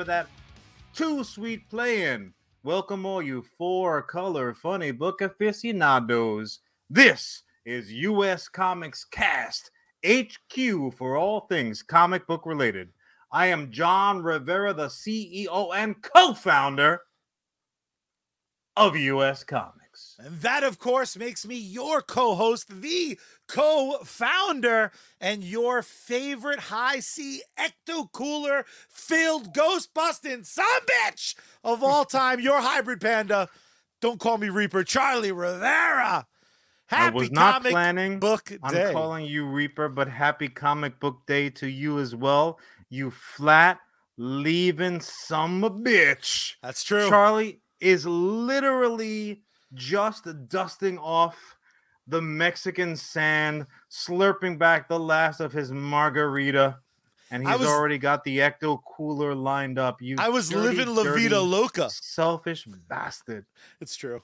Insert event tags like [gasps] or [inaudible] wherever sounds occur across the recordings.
for that too sweet playing. Welcome, all you four color funny book aficionados. This is U.S. Comics Cast HQ for all things comic book related. I am Jon Rivera, the CEO and co founder of U.S. Comics. And that, of course, makes me your co host, the co founder, and your favorite Hi-C ecto cooler filled ghost busting son bitch of all [laughs] time, your hybrid panda. Don't call me Reaper, Charlie Rivera. Happy I was not comic planning book day. calling you Reaper, but happy comic book day to you as well. You flat leaving some bitch. That's true. Charlie is literally just dusting off the Mexican sand, slurping back the last of his margarita, and he's was- already got the ecto cooler lined up. You, I was dirty, living La dirty, Vida Loca. selfish bastard. It's true.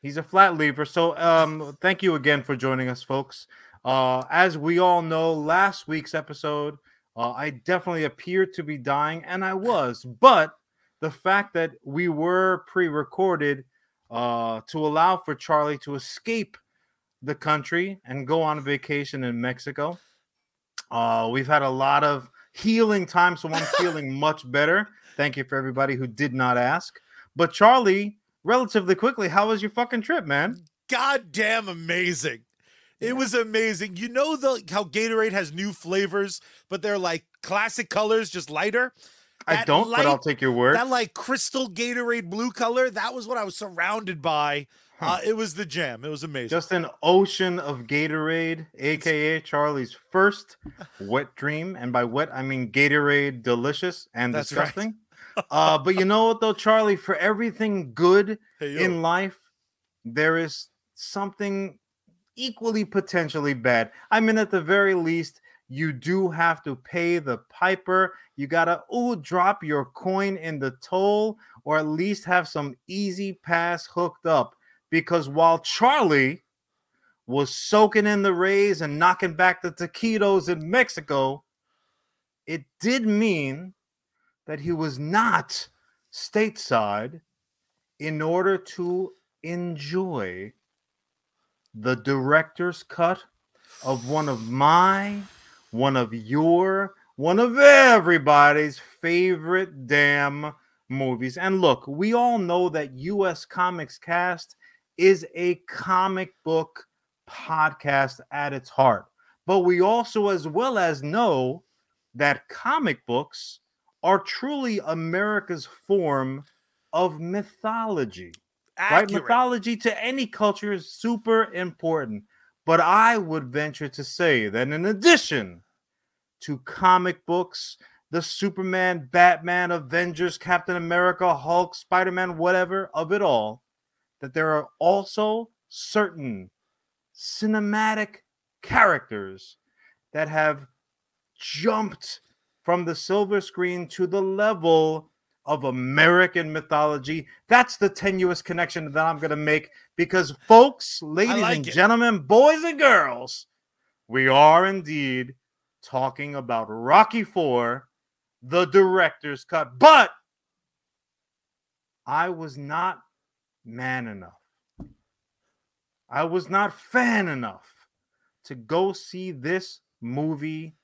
He's a flat lever. So um thank you again for joining us, folks. Uh as we all know, last week's episode, uh, I definitely appeared to be dying, and I was, but the fact that we were pre-recorded uh to allow for Charlie to escape the country and go on vacation in Mexico. Uh we've had a lot of healing time, so I'm feeling [laughs] much better. Thank you for everybody who did not ask. But Charlie, relatively quickly, how was your fucking trip, man? goddamn amazing. It was amazing. You know the how Gatorade has new flavors, but they're like classic colors, just lighter. I That don't, but I'll take your word. That like crystal Gatorade blue color, that was what I was surrounded by. Huh. Uh, it was the jam. It was amazing. Just an ocean of Gatorade, aka Charlie's first wet dream, and by wet I mean Gatorade delicious and That's right. disgusting. uh, but you know what though, Charlie? For everything good Hey, in life, there is something equally potentially bad. I mean, at the very least, you do have to pay the piper. You gotta ooh drop your coin in the toll, or at least have some easy pass hooked up. Because while Charlie was soaking in the rays and knocking back the taquitos in Mexico, it did mean that he was not stateside in order to enjoy the director's cut of one of my, one of your, one of everybody's favorite damn movies. And look, we all know that US Comics Cast is a comic book podcast at its heart. But we also, as well as know that comic books are truly America's form of mythology right? Mythology to any culture is super important. But I would venture to say that in addition to comic books, the Superman, Batman, Avengers, Captain America, Hulk, Spider Man, whatever of it all, that there are also certain cinematic characters that have jumped from the silver screen to the level of American mythology. That's the tenuous connection that I'm going to make because, folks, ladies like and it. gentlemen, boys and girls, we are indeed talking about Rocky Four, the director's cut. But I was not man enough. I was not fan enough to go see this movie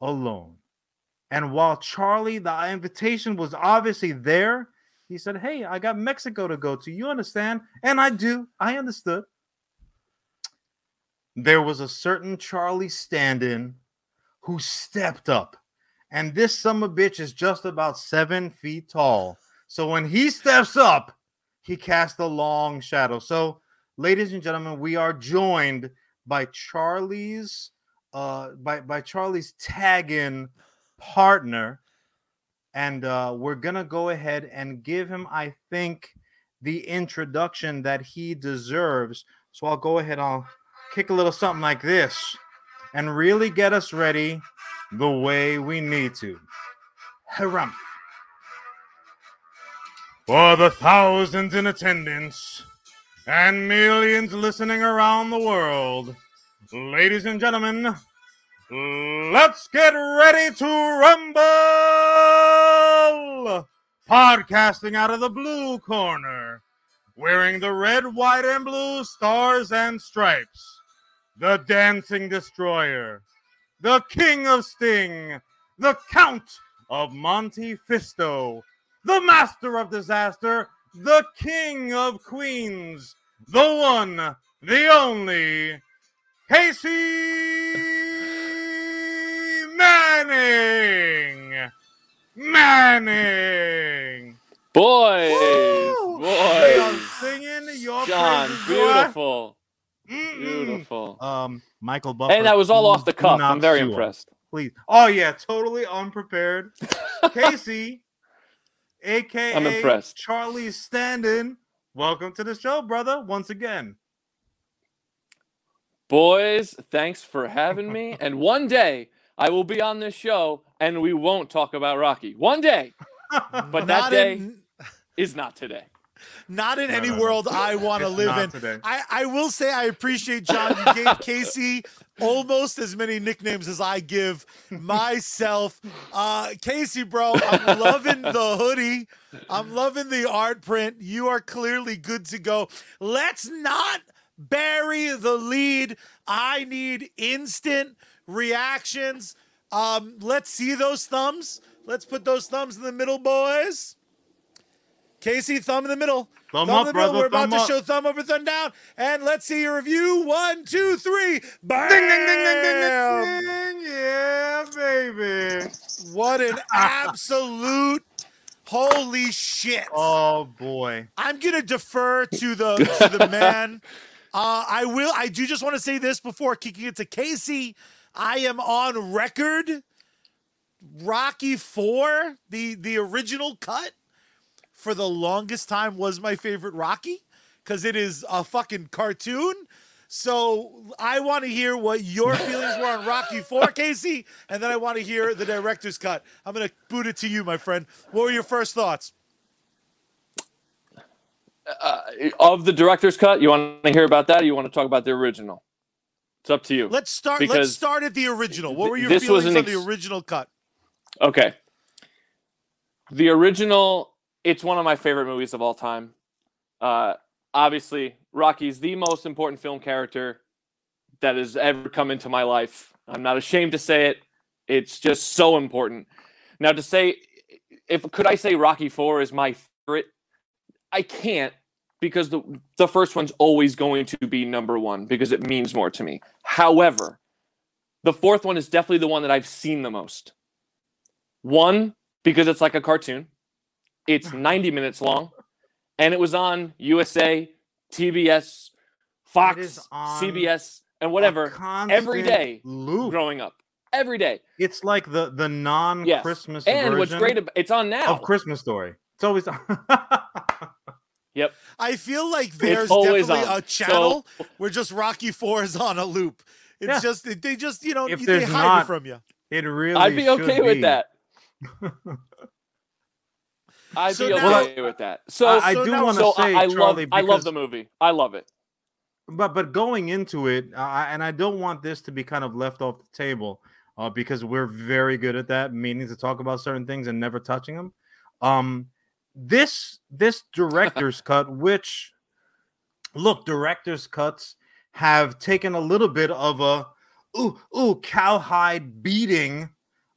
alone. And while Charlie, the invitation was obviously there, he said, Hey, I got Mexico to go to. You understand? And I do. I understood. There was a certain Charlie stand in who stepped up. And this summer bitch is just about seven feet tall. So when he steps up, he casts a long shadow. So, ladies and gentlemen, we are joined by Charlie's uh by by Charlie's tag-in partner. And uh we're gonna go ahead and give him i think the introduction that he deserves. So i'll go ahead i'll kick a little something like this and really get us ready the way we need to. Harumph for the thousands in attendance and millions listening around the world ladies and gentlemen Let's get ready to rumble! Podcasting out of the blue corner, wearing the red, white, and blue stars and stripes, the dancing destroyer, the king of sting, the count of Monte Fisto, the master of disaster, the king of queens, the one, the only, Casey Manning! Manning! Boys, Woo! They are boys. singing your John, beautiful, Mm-mm. beautiful. Um, Michael Buffer. And that was all off the cuff. I'm very impressed. Please. Oh yeah, totally unprepared. [laughs] Casey, aka I'm impressed. Charlie Standing. Welcome to the show, brother. Once again. Boys, thanks for having me. [laughs] And one day I will be on this show and we won't talk about Rocky. One day But that day- in, [laughs] is not today. not in No, any no, no. world I want to live in. today. I, I will say I appreciate Jon. You gave [laughs] Casey almost as many nicknames as I give myself. Uh, Casey, bro, I'm loving the hoodie. I'm loving the art print. You are clearly good to go. Let's not bury the lead. I need instant reactions. Um, let's see those thumbs. Let's put those thumbs in the middle, boys. Casey, thumb in the middle. Thumb in up, the brother, We're about thumb to show thumb up or thumb down. And let's see your review. One, two, three. Bam! Ding ding ding ding ding ding. Yeah, baby. What an [laughs] absolute holy shit. Oh boy. I'm gonna defer to the to the man. [laughs] Uh, I will. I do just want to say this before kicking it to Casey. I am on record. Rocky Four, the the original cut, for the longest time was my favorite Rocky because it is a fucking cartoon. So I want to hear what your [laughs] feelings were on Rocky Four, Casey, and then I want to hear the director's cut. I'm gonna boot it to you, my friend. What were your first thoughts? Uh, of the director's cut, you want to hear about that or you want to talk about the original? It's up to you. Let's start. let's start at the original. What were your feelings an on the original cut? Okay. The original, it's one of my favorite movies of all time. Uh, obviously, Rocky's the most important film character that has ever come into my life. I'm not ashamed to say it. It's just so important. Now, to say, if could I say Rocky Four is my favorite? I can't because the the first one's always going to be number one because it means more to me. However, the fourth one is definitely the one that I've seen the most. One, because it's like a cartoon. It's 90 minutes long. And it was on USA, TBS, Fox, CBS, and whatever every day constant Loop. growing up. Every day. It's like the the non Yes. Christmas And what's great about it's on now. of Christmas Story. It's always on. [laughs] Yep. I feel like there's always definitely on. a channel where just Rocky Four is on a loop. It's Yeah. just they just you know If they there's hide not- it from you. it really. I'd be okay should with that. [laughs] I'd So be now- okay with that. So I, I so do now- want to so say, I, I love Charlie, I love the movie. I love it. but but going into it, I and I don't want this to be kind of left off the table, uh, because we're very good at that, meaning to talk about certain things and never touching them. Um, this this director's [laughs] cut, which look, director's cuts have taken a little bit of a ooh ooh cowhide beating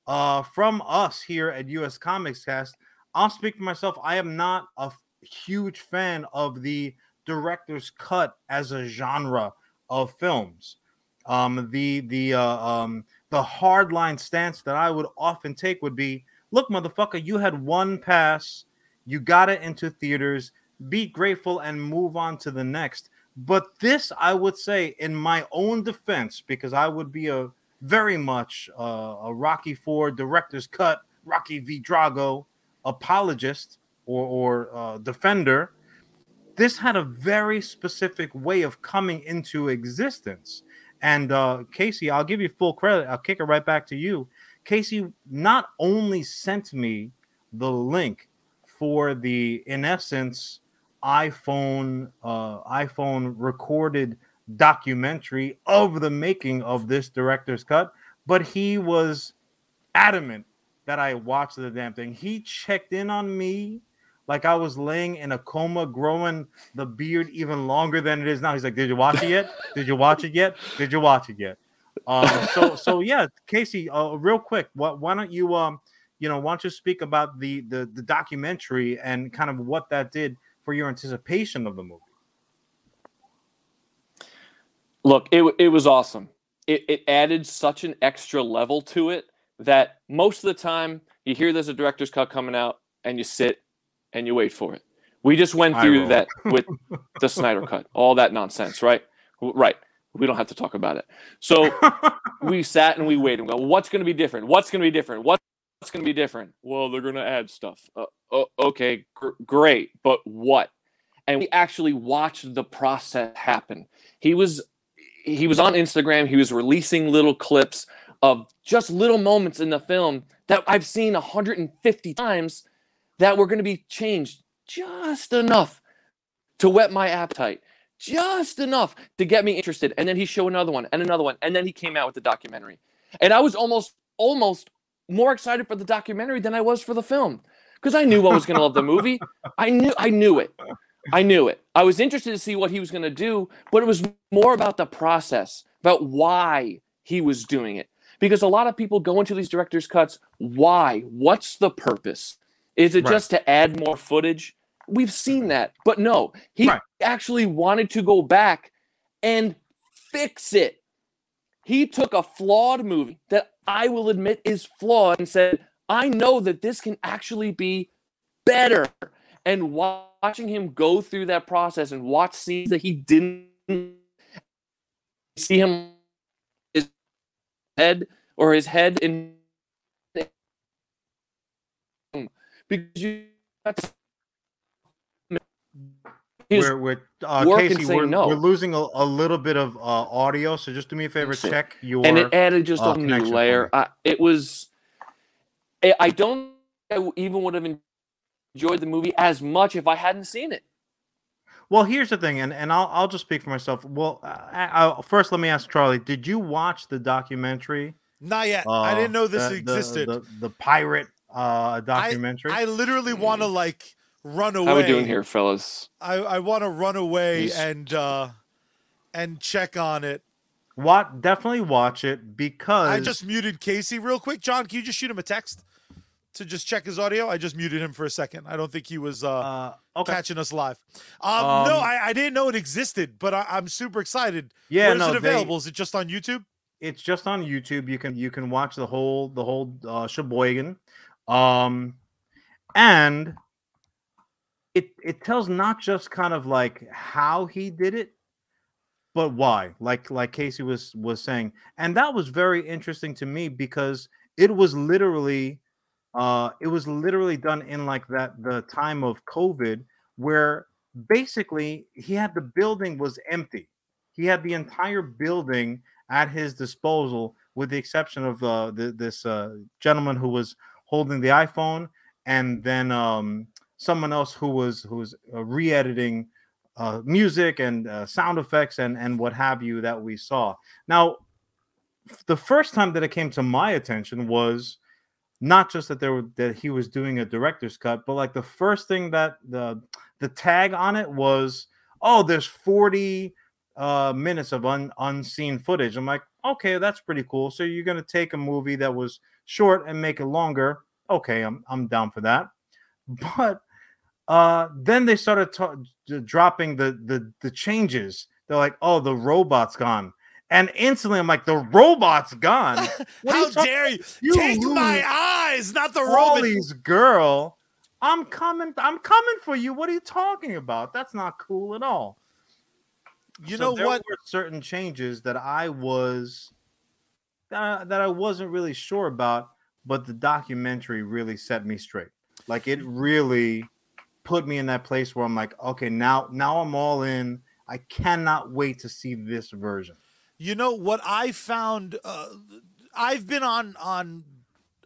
uh from us here at US Comics Cast. I'll speak for myself. I am not a huge fan of the director's cut as a genre of films. Um, the the uh, um, the hardline stance that I would often take would be, look, motherfucker, you had one pass, you got it into theaters, be grateful and move on to the next. But this, I would say, in my own defense, because I would be a very much uh, a Rocky Four director's cut, Rocky V Drago apologist or or uh, defender this had a very specific way of coming into existence. And uh, Casey, I'll give you full credit. I'll kick it right back to you. Casey not only sent me the link for the, in essence, iPhone uh, iPhone recorded documentary of the making of this director's cut, but he was adamant that I watched the damn thing. He checked in on me like I was laying in a coma, growing the beard even longer than it is now. He's like, "Did you watch it yet? Did you watch it yet? Did you watch it yet?" Um, so, so yeah, Casey, uh, real quick, what, why don't you, um, you know, why don't you speak about the, the the documentary and kind of what that did for your anticipation of the movie? Look, it it was awesome. It it added such an extra level to it that most of the time you hear there's a director's cut coming out and you sit and you wait for it. We just went through that with [laughs] the Snyder cut, all that nonsense, right? Right. We don't have to talk about it. So [laughs] we sat and we waited. And go, what's going to be different? What's going to be different? What's going to be different? Well, they're going to add stuff. Uh, oh, okay, gr- great, but what? And we actually watched the process happen. He was he was on Instagram. He was releasing little clips of just little moments in the film that I've seen 150 times that were going to be changed just enough to whet my appetite, just enough to get me interested. And then he showed another one and another one, and then he came out with the documentary. And I was almost almost more excited for the documentary than I was for the film because I knew I was going to love the movie. [laughs] I knew I knew it. I knew it. I was interested to see what he was going to do, but it was more about the process, about why he was doing it. Because a lot of people go into these director's cuts, why? What's the purpose? Is it Right. just to add more footage? We've seen mm-hmm. that. But no, he Right. actually wanted to go back and fix it. He took a flawed movie that I will admit is flawed and said, I know that this can actually be better. And watching him go through that process and watch scenes that he didn't see him head or his head in because you that's we're, we're uh, Casey, we're, no. we're losing a, a little bit of uh, audio, so just do me a favor, check your. and it added just uh, a new layer. I, it was, I I don't I even would have enjoyed the movie as much if I hadn't seen it. Well, here's the thing, and, and I'll I'll just speak for myself. Well, I, I, first let me ask Charlie: Did you watch the documentary? Not yet. I uh, didn't know this the- the- existed. The, the, pirate uh, documentary. I literally want to like run away. How are we doing here, fellas? I, I want to run away He's- and uh and check on it. what? Definitely watch it because I just muted Casey real quick. John, can you just shoot him a text to just check his audio? I just muted him for a second. I don't think he was uh, uh, okay. catching us live. Um, Um, no, I, I didn't know it existed, but I, I'm super excited. Yeah, Where's no, it they- available? Is it just on YouTube? it's just on YouTube. You can you can watch the whole the whole uh, sheboygan, um, and it it tells not just kind of like how he did it, but why. Like like Casey was was saying, and that was very interesting to me because it was literally, uh, it was literally done in like that the time of COVID where basically he had the building was empty. He had the entire building at his disposal, with the exception of uh, the, this uh, gentleman who was holding the iPhone, and then um, someone else who was who was uh, re-editing uh, music and uh, sound effects and and what have you that we saw. Now, the first time that it came to my attention was not just that there were that he was doing a director's cut, but like the first thing that the the tag on it was, oh, there's 40 uh, minutes of un, unseen footage. I'm like, okay, that's pretty cool. So you're gonna take a movie that was short and make it longer. Okay, I'm I'm down for that. [laughs] But uh, then they started ta- dropping the the the changes. They're like, oh, the robot's gone. And instantly, I'm like, the robot's gone. [laughs] How you dare you? You Take lose my eyes, not the robot. Wally's girl. I'm coming. I'm coming for you. What are you talking about? That's not cool at all. You So know there what? Were certain changes that I was that I, that I wasn't really sure about, but the documentary really set me straight. Like it really put me in that place where I'm like, okay, now now I'm all in. I cannot wait to see this version. You know what I found? Uh, I've been on on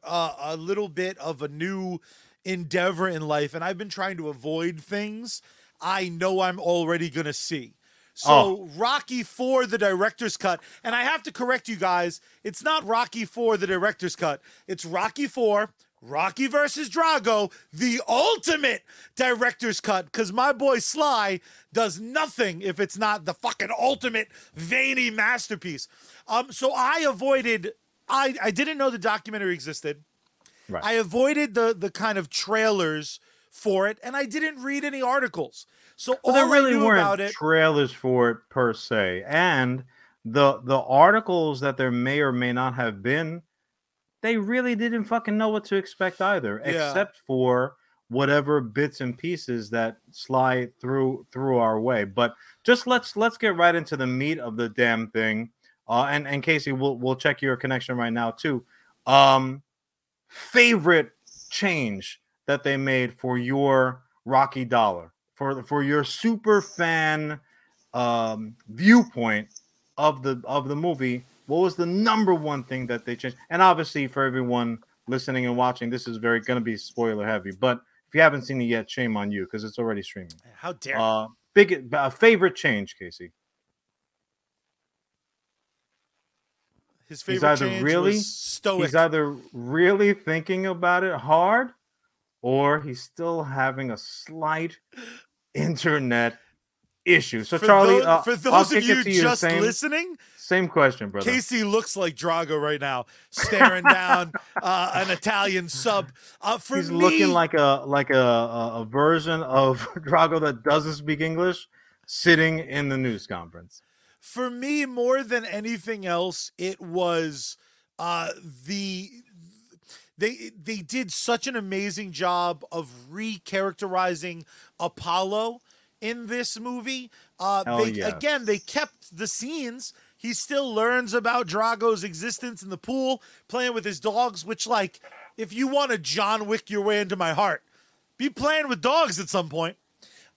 uh, a little bit of a new endeavor in life, and I've been trying to avoid things I know I'm already gonna see. So Oh. Rocky Four the director's cut, and I have to correct you guys. It's not Rocky Four the director's cut. It's Rocky Four Rocky versus Drago, the ultimate director's cut. Because my boy Sly does nothing if it's not the fucking ultimate veiny masterpiece. Um, so I avoided. I I didn't know the documentary existed. Right. I avoided the the kind of trailers for it, and I didn't read any articles. So Well, all there really weren't about it. trailers for it per se, and the the articles that there may or may not have been, they really didn't fucking know what to expect either, Yeah. except for whatever bits and pieces that slide through through our way. But just let's let's get right into the meat of the damn thing. Uh, and and Casey, we'll we'll check your connection right now too. Um, favorite change that they made for your Rocky Dollar for for your super fan um, viewpoint of the of the movie. What was the number one thing that they changed? And obviously, for everyone listening and watching, this is very going to be spoiler heavy. But if you haven't seen it yet, shame on you because it's already streaming. How dare you. Uh, big uh, favorite change, Casey. His he's favorite either change really- was stoic. He's either really thinking about it hard, or he's still having a slight [gasps] internet issue. So, for Charlie, those, uh, for I'll those of you you. just Same, listening, same question, brother. Casey looks like Drago right now, staring down [laughs] uh, an Italian sub. Uh, for He's me, looking like a like a, a, a version of [laughs] Drago that doesn't speak English, sitting in the news conference. for me more than anything else it was uh the they they did such an amazing job of recharacterizing apollo in this movie uh they yes. again they kept the scenes he still learns about drago's existence in the pool playing with his dogs which like if you want to john wick your way into my heart be playing with dogs at some point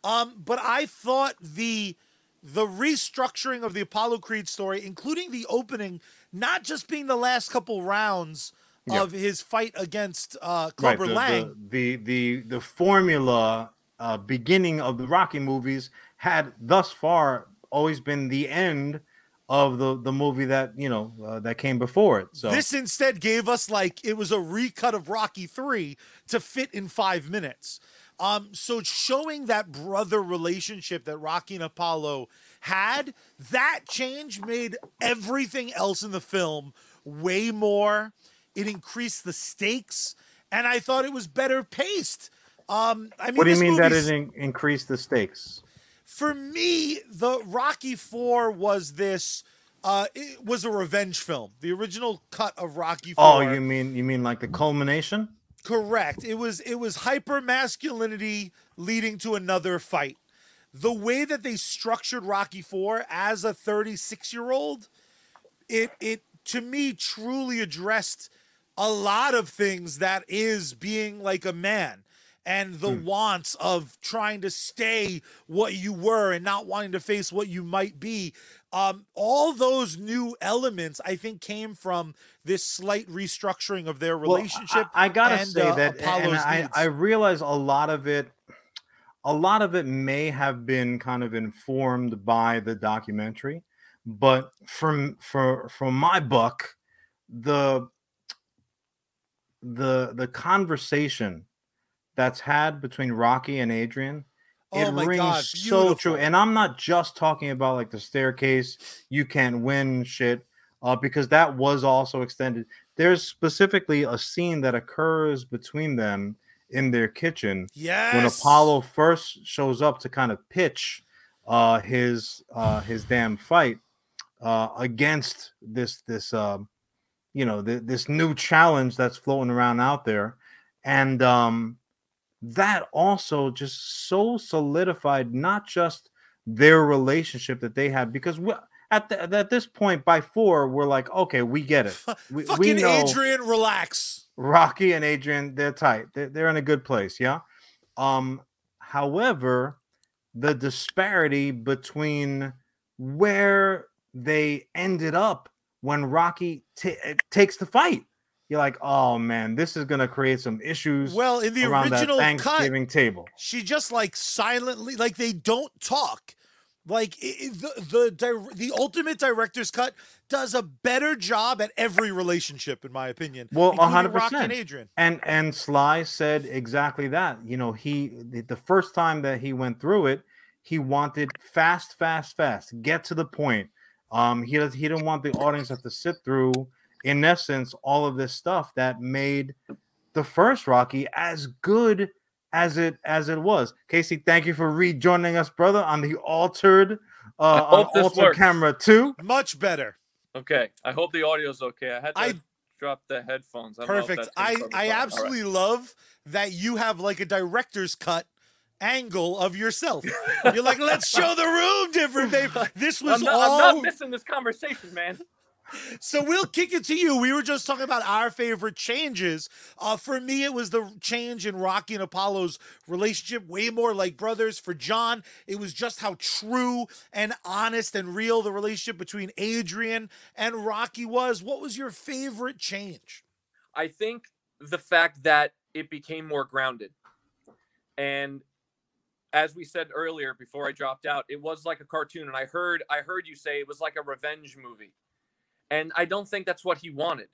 um, but I thought the the restructuring of the Apollo Creed story, including the opening, not just being the last couple rounds Yeah. of his fight against uh, Clubber the, Lang. The, the the the formula uh, beginning of the Rocky movies had thus far always been the end of the the movie that you know uh, that came before it. So This instead gave us like it was a recut of Rocky 3 to fit in 5 minutes. Um so showing that brother relationship that Rocky and Apollo had, that change made everything else in the film way more it increased the stakes and I thought it was better paced. Um I mean what do you mean that it in- increased the stakes? For me, the Rocky Four was this. Uh, it was a revenge film. The original cut of Rocky Four. Oh, you mean you mean like the culmination? correct. It was it was hyper masculinity leading to another fight. The way that they structured Rocky Four as a 36 year old, it it to me truly addressed a lot of things that is being like a man and the wants of trying to stay what you were and not wanting to face what you might be. Um, all those new elements, I think, came from this slight restructuring of their Well, I- relationship. I, gotta and, say uh, that, and I. I realize a lot of it, a lot of it may have been kind of informed by the documentary, but from for from my book, the the the conversation that's had between Rocky and Adrian. Oh it my rings God, so true, and I'm not just talking about like the staircase, you can't win shit, uh, because that was also extended there's specifically a scene that occurs between them in their kitchen yes. when Apollo first shows up to kind of pitch uh, his uh, his damn fight uh, against this this um, you know th- this new challenge that's floating around out there, and um, that also just so solidified not just their relationship that they had because we, at the, at this point by four we're like okay we get it we, we Fucking know Adrian, relax. Rocky and Adrian, they're tight. They're, they're in a good place, yeah. Um, however, the disparity between where they ended up when Rocky ta- eh, takes the fight, you're like, oh man, this is gonna create some issues Well, in the original cut, Thanksgiving table. she just like silently, like they don't talk. Like i- i- the the the ultimate director's cut does a better job at every relationship, in my opinion. Well, 100%. and Adrian. And and Sly said exactly that. You know, he the, the first time that he went through it, he wanted fast, fast, fast, get to the point. Um, he does he didn't want the audience to have to sit through, in essence, all of this stuff that made the first Rocky as good as it as it was. Casey, thank you for rejoining us, brother, on the altered uh on altered works. camera too. Much better. Okay, I hope the audio's okay. I had to I- drop the headphones. I don't know if Perfect. I I it. All right. absolutely love that you have like a director's cut angle of yourself. [laughs] You're like, let's show the room different, babe. [laughs] This was I'm not, all I'm not missing this conversation, man. So we'll kick it to you. We were just talking about our favorite changes. Uh, for me, it was the change in Rocky and Apollo's relationship, way more like brothers. For Jon, it was just how true and honest and real the relationship between Adrian and Rocky was. What was your favorite change? I think the fact that it became more grounded. And as we said earlier before I dropped out, it was like a cartoon and I heard I heard you say it was like a revenge movie. And I don't think that's what he wanted.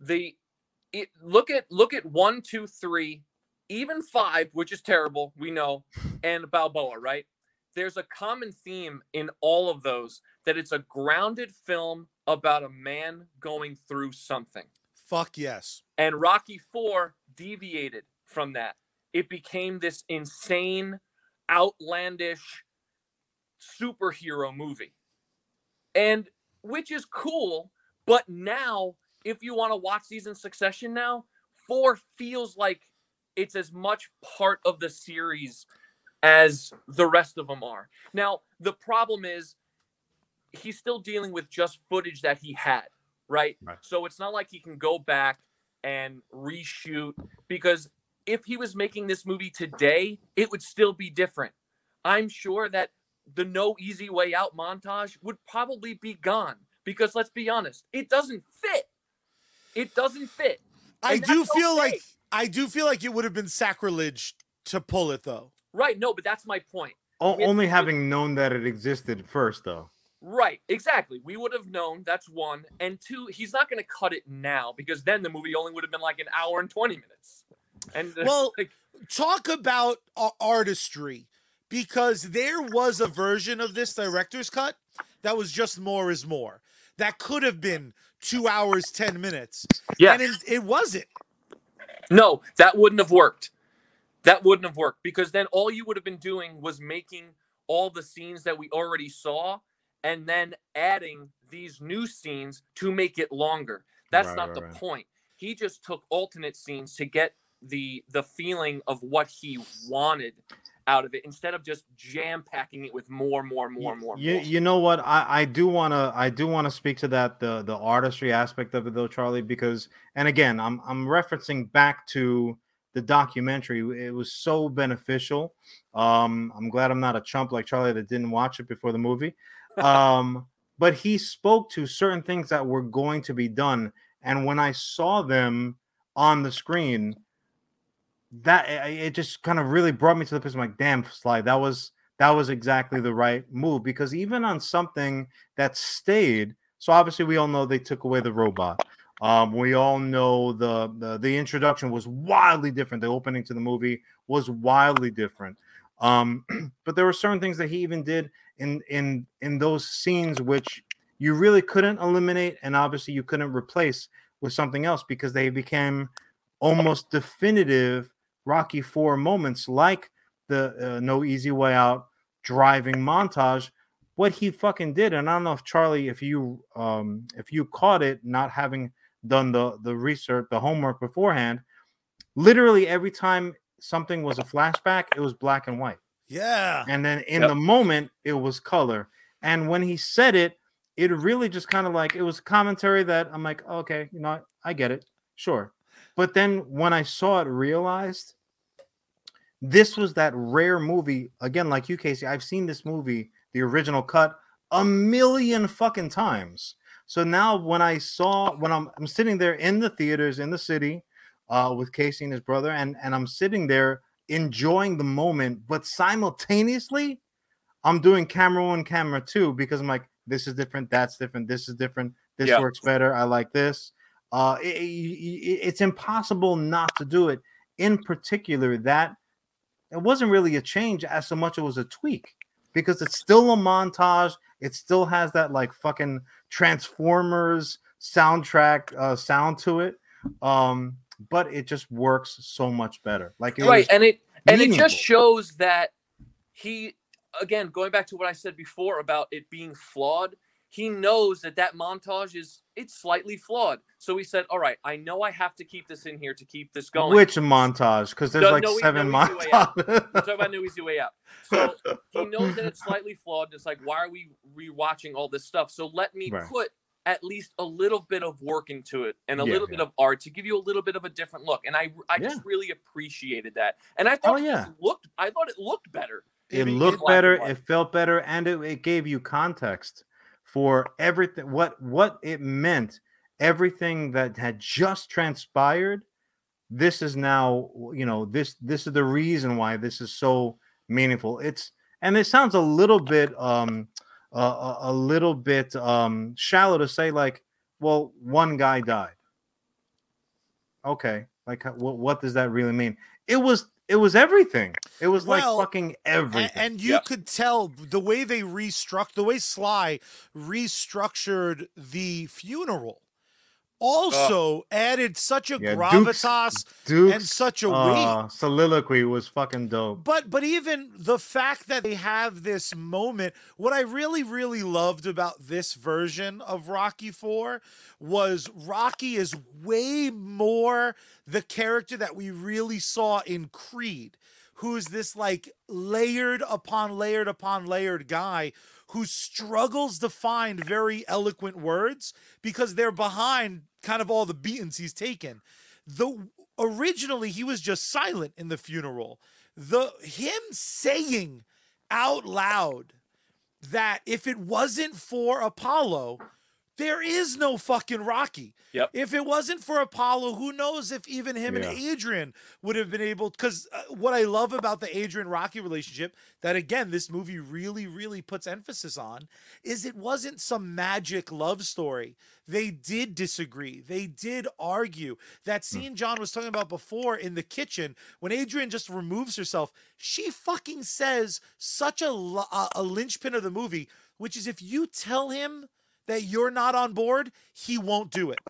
The it, look at look at one, two, three, even five, which is terrible, we know, and Balboa, right? There's a common theme in all of those that it's a grounded film about a man going through something Fuck yes. and Rocky 4 deviated from that. It became this insane, outlandish superhero movie. And which is cool, but now if you want to watch these in succession now, 4 feels like it's as much part of the series as the rest of them are. Now, the problem is he's still dealing with just footage that he had, right? Right. So it's not like he can go back and reshoot because if he was making this movie today, it would still be different. I'm sure that the no easy way out montage would probably be gone because let's be honest, it doesn't fit. It doesn't fit. I do feel okay. like I do feel like it would have been sacrilege to pull it though. Right, no, but that's my point. O- It- only it- having known that it existed first, though. Right, exactly. We would have known. That's one. And two, he's not going to cut it now because then the movie only would have been like an hour and 20 minutes. And uh, [laughs] Well, like, talk about a- artistry because there was a version of this director's cut that was just more is more. That could have been two hours, 10 minutes. yeah, And it, it wasn't. no, that wouldn't have worked. That wouldn't have worked because then all you would have been doing was making all the scenes that we already saw and then adding these new scenes to make it longer. That's Right, not right, the right. point. He just took alternate scenes to get the the feeling of what he wanted out of it instead of just jam packing it with more, more, more, more. You, more. you know what? I, I do want to I do want to speak to that the the artistry aspect of it though, Charlie, because and again, I'm I'm referencing back to the documentary. It was so beneficial. Um, I'm glad I'm not a chump like Charlie that didn't watch it before the movie. Um, [laughs] but he spoke to certain things that were going to be done, and when I saw them on the screen, that it it just kind of really brought me to the place. I'm like, damn, Sly, that was that was exactly the right move because even on something that stayed, so obviously we all know they took away the robot. Um, we all know the, the the introduction was wildly different. The opening to the movie was wildly different. Um, [clears throat] but there were certain things that he even did in in in those scenes which you really couldn't eliminate, and obviously you couldn't replace with something else because they became almost definitive Rocky Four moments, like the uh, No Easy Way Out driving montage. What he fucking did, and I don't know if Charlie, if you um if you caught it, not having done the the research, the homework beforehand, literally every time something was a flashback, it was black and white, Yeah. and then in Yep. the moment it was color. And when he said it, it really just kind of like it was commentary that I'm like, okay, you know, I get it, sure. But then when I saw it, realized this was that rare movie again, like you, Casey. I've seen this movie, the original cut, a million fucking times. So now when I saw when I'm I'm sitting there in the theaters in the city uh, with Casey and his brother, and and I'm sitting there enjoying the moment, but simultaneously, I'm doing camera one, camera two because I'm like, this is different, that's different, this is different, this Yeah. works better. I like this. Uh, it- it- it's impossible not to do it. In particular, that it wasn't really a change as so much it was a tweak because it's still a montage. It still has that like fucking Transformers soundtrack uh, sound to it. Um, but it just works so much better. Like it right, and it and it just shows that he again going back to what I said before about it being flawed. He knows that that montage is it's slightly flawed. So he said, "All right, I know I have to keep this in here to keep this going." Which montage? Because there's No, like no, seven no, we do way out. montages. Talking about no Easy Way Out. So [laughs] he knows that it's slightly flawed. And It's like, why are we rewatching all this stuff? So let me Right. put at least a little bit of work into it and a Yeah, little yeah. bit of art to give you a little bit of a different look. And I, I just really appreciated that. And I thought Oh, it yeah. just looked, I thought it looked better. it Maybe looked better it felt better and it, it gave you context for everything what what it meant everything that had just transpired this is now you know this this is the reason why this is so meaningful. It's and it sounds a little bit um a, a little bit um shallow to say like well one guy died. Okay like what, what does that really mean? It was it was everything. It was Well, like fucking everything. And, and you could tell the way they restructured, the way Sly restructured the funeral, also added such a Yeah, gravitas Duke's and such a weight. uh, soliloquy was fucking dope. But but even the fact that they have this moment, what I really really loved about this version of Rocky 4 was Rocky is way more the character that we really saw in Creed, who's this like layered upon layered upon layered guy who struggles to find very eloquent words because they're behind kind of all the beatings he's taken. The originally he was just silent in the funeral. The him saying out loud that if it wasn't for Apollo, there is no fucking Rocky. Yep. If it wasn't for Apollo, who knows if even him Yeah. and Adrian would have been able cuz uh, what I love about the Adrian Rocky relationship that again this movie really really puts emphasis on is it wasn't some magic love story. They did disagree. They did argue. That scene Jon was talking about before in the kitchen when Adrian just removes herself, she fucking says such a a, a linchpin of the movie, which is if you tell him that you're not on board, he won't do it.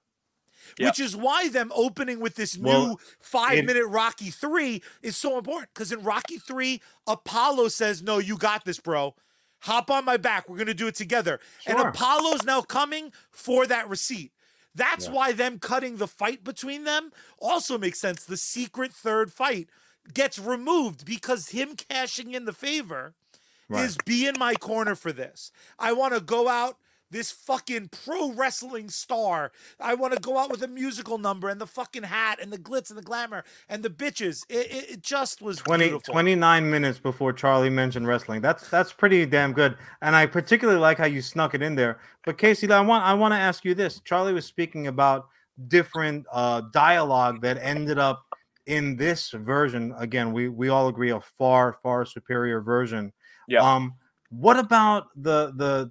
Yeah. Which is why them opening with this new Well, five it- minute Rocky 3 is so important. Because in Rocky 3, Apollo says, No, you got this, bro. Hop on my back. We're going to do it together. And Apollo's now coming for that receipt. That's Yeah. why them cutting the fight between them also makes sense. The secret third fight gets removed because him cashing in the favor Right. is be in my corner for this. I want to go out this fucking pro wrestling star. I want to go out with a musical number and the fucking hat and the glitz and the glamour and the bitches. It, it, it just was 20, beautiful. 29 minutes before Charlie mentioned wrestling. That's that's pretty damn good. And I particularly like how you snuck it in there. But Casey, I want I want to ask you this. Charlie was speaking about different uh dialogue that ended up in this version. Again, we we all agree a far far superior version. Yeah. Um what about the the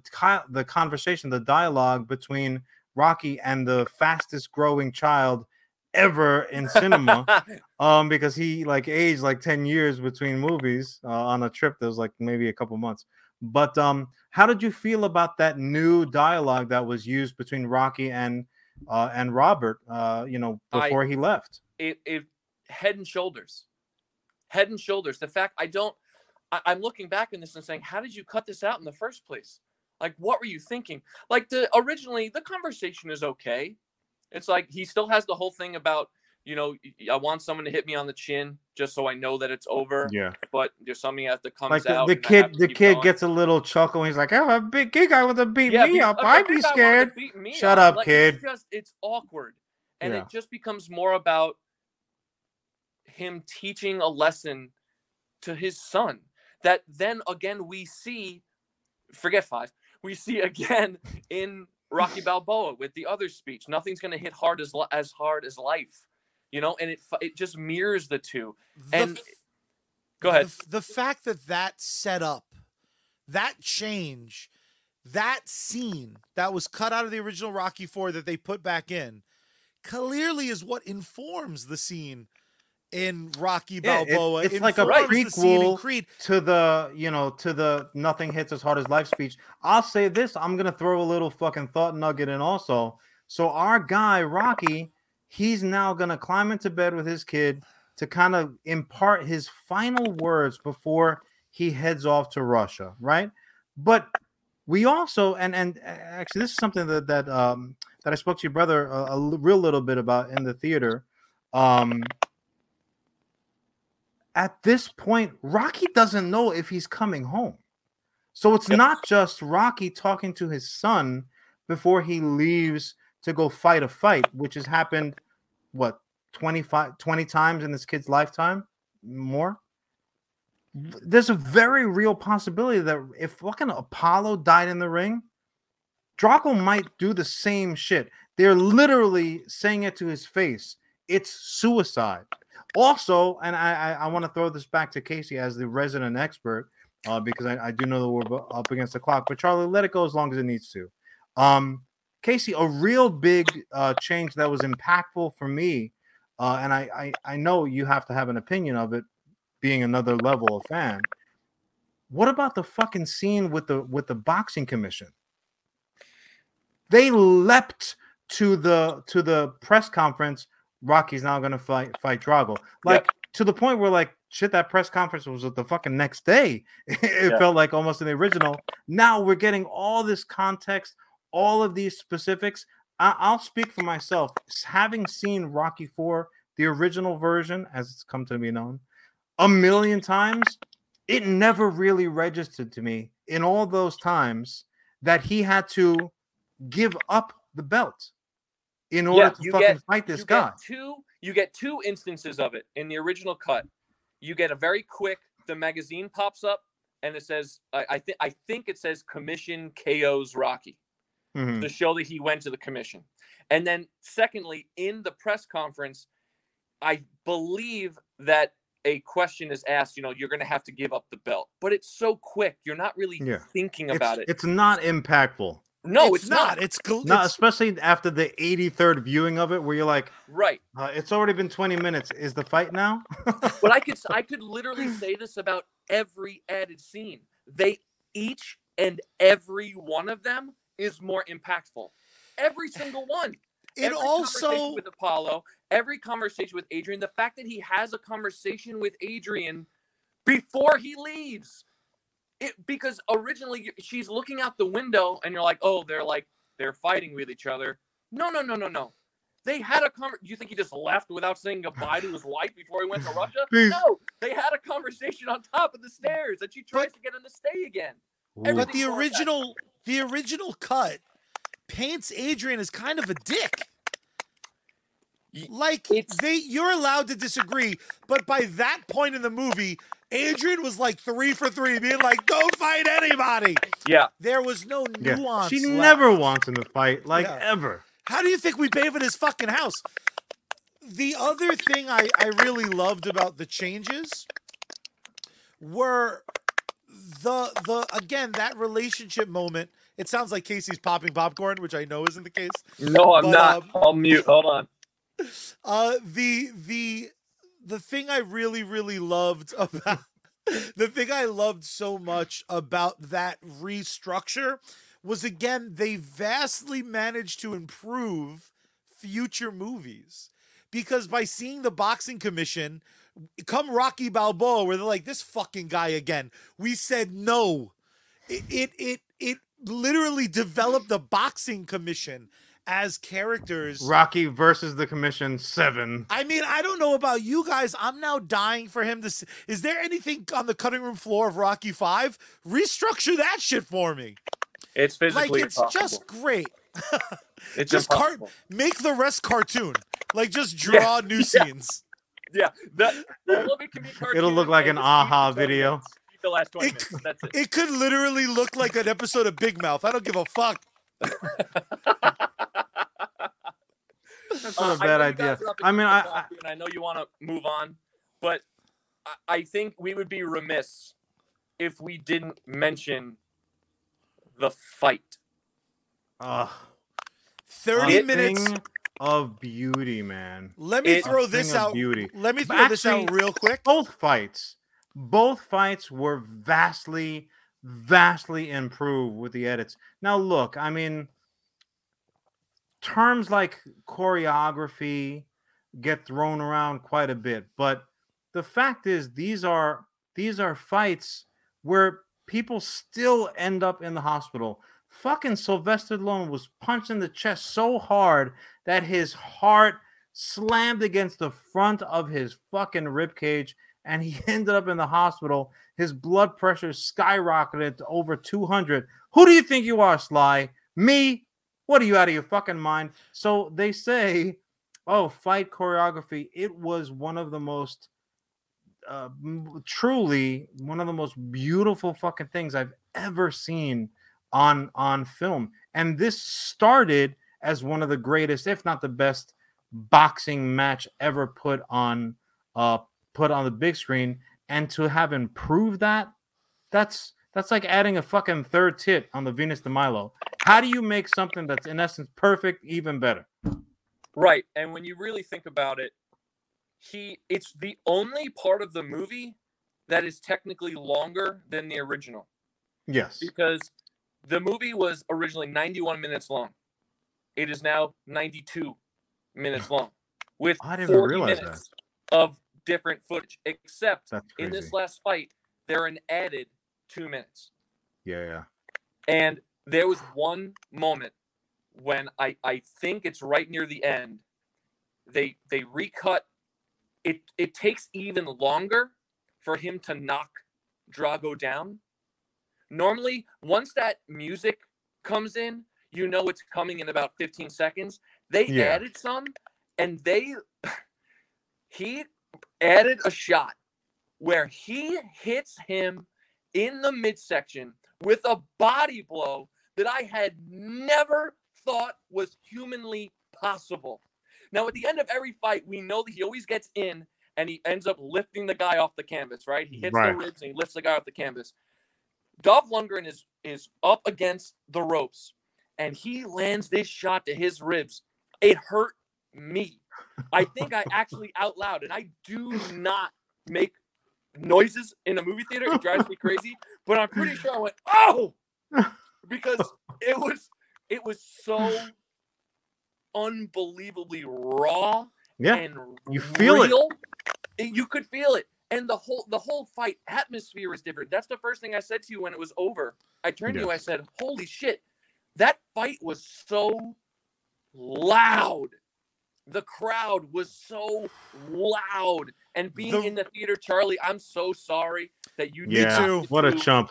the conversation, the dialogue between Rocky and the fastest growing child ever in cinema? [laughs] um because he like aged like 10 years between movies uh, on a trip that was like maybe a couple months. But um how did you feel about that new dialogue that was used between rocky and uh and robert uh you know I- before he left? It, it head and shoulders. Head and shoulders. The fact i don't I, i'm looking back on this and saying how did you cut this out in the first place like what were you thinking like the originally the conversation is okay it's like he still has the whole thing about you know I want someone to hit me on the chin just so i know that it's over yeah but there's something that comes like the, out the kid the kid going. gets a little chuckle and he's like oh a big gay guy would have beat Yeah, me up I'd be guy wanted to scared Shut up. up, Like, kid. It's just it's awkward, and Yeah. it just becomes more about him teaching a lesson to his son. That then again we see, forget five, we see [laughs] again in Rocky Balboa with the other speech. Nothing's gonna hit hard as as hard as life, you know, and it it just mirrors the two. The And f- go ahead. The, the fact that that set up that change, that scene that was cut out of the original Rocky 4 that they put back in, clearly is what informs the scene in Rocky Yeah, it- Balboa. it's like a the prequel to the you know to the nothing hits as hard as life speech. I'll say this i'm gonna throw a little fucking thought nugget in also. So our guy rocky he's now gonna climb into bed with his kid to kind of impart his final words before he heads off to russia right? But we also and and actually this is something that that um that i spoke to your brother a real little bit about in the theater. Um at this point, Rocky doesn't know if he's coming home. So it's Yep. not just Rocky talking to his son before he leaves to go fight a fight, which has happened, what, 25, 20 times in this kid's lifetime? More? There's a very real possibility that if fucking Apollo died in the ring, Drago might do the same shit. They're literally saying it to his face. It's suicide also, and I I, I want to throw this back to Casey as the resident expert, uh, because I, I do know that we're up against the clock. But Charlie, let it go as long as it needs to. Um, Casey, a real big uh, change that was impactful for me, uh, and I, I I know you have to have an opinion of it, being another level of fan. What about the fucking scene with the with the boxing commission? They leapt to the to the press conference Rocky's now gonna fight fight Drago. Like to the point where like shit, that press conference was the fucking next day. [laughs] it felt like almost in the original. Now we're getting all this context, all of these specifics. I- I'll speak for myself. Having seen Rocky Four, the original version, as it's come to be known, a million times, it never really registered to me in all those times that he had to give up the belt in order Yeah, to fucking get- fight this you guy. Get two, you get two instances of it in the original cut. You get a very quick. The magazine pops up and it says, I, I think, I think it says Commission KO's Rocky Mhm. to show that he went to the commission. And then, secondly, in the press conference, I believe that a question is asked. You know, you're going to have to give up the belt, but it's so quick. You're not really Yeah. thinking It's, about it. it's not impactful. No, it's, not. It's, gl- Not it's especially after the 83rd viewing of it, where you're like, Right. uh, it's already been 20 minutes. Is the fight now? [laughs] but I could I could literally say this about every added scene. They each and every one of them is more impactful. Every single one. it Every conversation also with Apollo, every conversation with Adrian, the fact that he has a conversation with Adrian before he leaves. It because originally she's looking out the window and you're like, "Oh, they're like they're fighting with each other." No, no, no, no, no. They had a conversation. You think he just left without saying goodbye to his wife before he went to Russia? [laughs] Please. No, they had a conversation on top of the stairs and she tries to get him to stay again. But the original the original cut paints Adrian as kind of a dick. Like it's- they you're allowed to disagree, but by that point in the movie, Adrian was like three for three, being like, "Go fight anybody." Yeah, There was no Yeah. nuance. She left. never wants him to fight, like Yeah. ever. How do you think we pay for this fucking house? The other thing I, I really loved about the changes were the the again that relationship moment. It sounds like Casey's popping popcorn, which I know isn't the case. no, I'm But, not. um, I'll mute. Hold on. [laughs] Uh the the the thing I really really loved [laughs] about the thing I loved so much about that restructure was again they vastly managed to improve future movies. Because by seeing the boxing commission come Rocky Balboa where they're like this fucking guy again. We said no. It it it, it literally developed the boxing commission as characters Rocky versus the Commission Seven. I mean, I don't know about you guys. I'm now dying for him to. s Is there anything on the cutting room floor of Rocky Five? Restructure that shit for me. It's physically like it's impossible. just great. [laughs] it's just car- impossible. Make the rest cartoon. Like just draw new [laughs] scenes. Yeah, that the can be It'll look like an aha keep the 20 video. The last 20 It- minutes. That's it. It could literally look like an episode of Big Mouth. I don't give a fuck. [laughs] That's Uh, not a I bad know you idea. guys are up I mean, I, I and I know you want to move on, but I, I think we would be remiss if we didn't mention the fight. Ugh. 30 It- minutes. Of beauty, man. Let me it- throw this out. beauty. Let me But throw this out real quick. Both fights, both fights were vastly, vastly improved with the edits. Now, look, I mean, terms like choreography get thrown around quite a bit, but the fact is, these are these are fights where people still end up in the hospital. Fucking Sylvester Stallone was punched in the chest so hard that his heart slammed against the front of his fucking rib cage and he [laughs] ended up in the hospital. His blood pressure skyrocketed to over 200. Who do you think you are, Sly? Me? What are you out of your fucking mind? So they say, oh, fight choreography. It was one of the most, uh, truly one of the most beautiful fucking things I've ever seen on on film. And this started as one of the greatest, if not the best, boxing match ever put on uh put on the big screen and to have improved that that's that's like adding a fucking third tit on the Venus de Milo. How do you make something that's in essence perfect even better? Right. And when you really think about it, he it's the only part of the movie that is technically longer than the original Yes. because the movie was originally 91 minutes long. It is now 92 minutes [sighs] long with I didn't 40 realize that. minutes of different footage except in this last fight they're an added 2 minutes. yeah, yeah. And there was one moment when I, I think it's right near the end. They they recut. It it takes even longer for him to knock Drago down. Normally, once that music comes in, you know it's coming in about 15 seconds. They Yeah. added some and they [laughs] he added a shot where he hits him in the midsection with a body blow that I had never thought was humanly possible. Now, at the end of every fight, we know that he always gets in and he ends up lifting the guy off the canvas, right? He hits Right. the ribs and he lifts the guy off the canvas. Dolph Lundgren is is up against the ropes and he lands this shot to his ribs. It hurt me. I think I actually out loud, and I do not make noises in a movie theater. It drives me crazy. But I'm pretty sure I went, oh, [laughs] because it was it was so unbelievably raw Yeah. and you feel it. real. it. You could feel it. And the whole the whole fight atmosphere was different. That's the first thing I said to you when it was over. I turned to you, I said, Holy shit, that fight was so loud. The crowd was so loud. And being The- in the theater, Charlie, I'm so sorry that you Yeah. What a chump.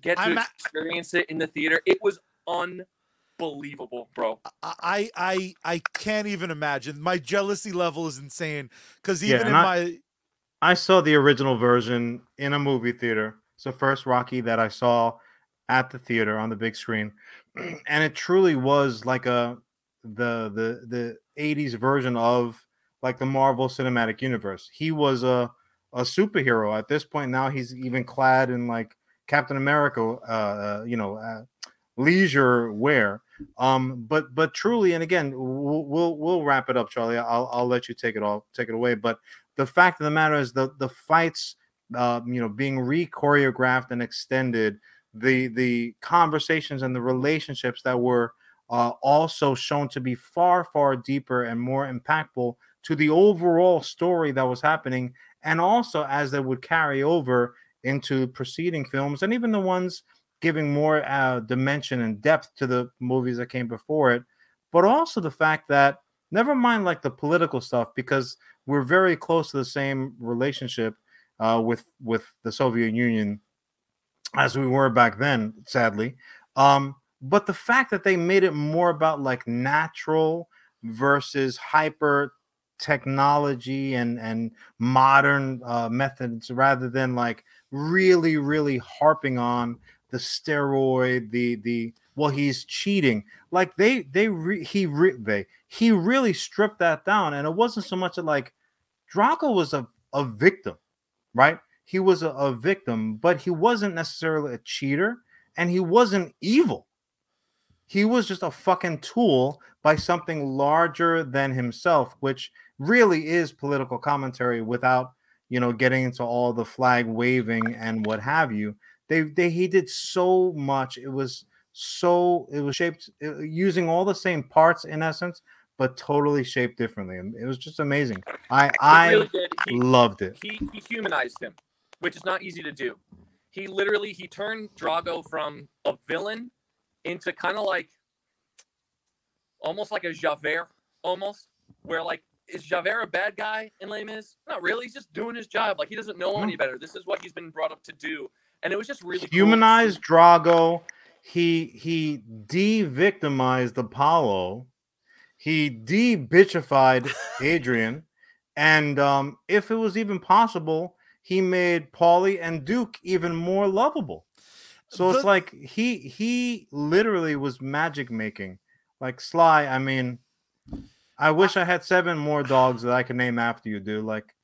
Get to I'm a- experience it in the theater. It was unbelievable, bro. I I I can't even imagine. My jealousy level is insane because even and in I- my I saw the original version in a movie theater. It's the first Rocky that I saw at the theater on the big screen, [clears throat] and it truly was like a the the the 80s version of like the Marvel Cinematic Universe. He was a a superhero at this point. Now he's even clad in like Captain America, uh, uh you know, uh, leisure wear. Um, but but truly, and again, we'll we'll, we'll wrap it up, Charlie. I'll I'll let you take it all take it away. But the fact of the matter is the the fights uh, you know being re-choreographed and extended the the conversations and the relationships that were uh, also shown to be far far deeper and more impactful to the overall story that was happening and also as they would carry over into preceding films and even the ones giving more uh, dimension and depth to the movies that came before it but also the fact that never mind like the political stuff because we're very close to the same relationship uh, with with the Soviet Union as we were back then, sadly. Um, but the fact that they made it more about like natural versus hyper technology and and modern uh, methods rather than like really really harping on the steroid the the well he's cheating like they they re, he re, they he really stripped that down and it wasn't so much like Drago was a, a victim right he was a, a victim but he wasn't necessarily a cheater and he wasn't evil. He was just a fucking tool by something larger than himself, which really is political commentary without, you know, getting into all the flag waving and what have you. They, they he did so much. It was so it was shaped uh, using all the same parts in essence, but totally shaped differently. And it was just amazing. I I really. He, loved it. he he humanized him, which is not easy to do. He literally he turned Drago from a villain into kind of like almost like a Javert, almost where like is Javert a bad guy in Les Mis? Not really. He's just doing his job. Like he doesn't know any better. This is what he's been brought up to do, and it was just really cool humanized Drago. He he de-victimized Apollo. He de-bitchified [laughs] Adrian, and um, if it was even possible, he made Paulie and Duke even more lovable. So it's like he he literally was magic making. Like Sly, I mean, I wish I had seven more dogs that I could name after you, dude. Like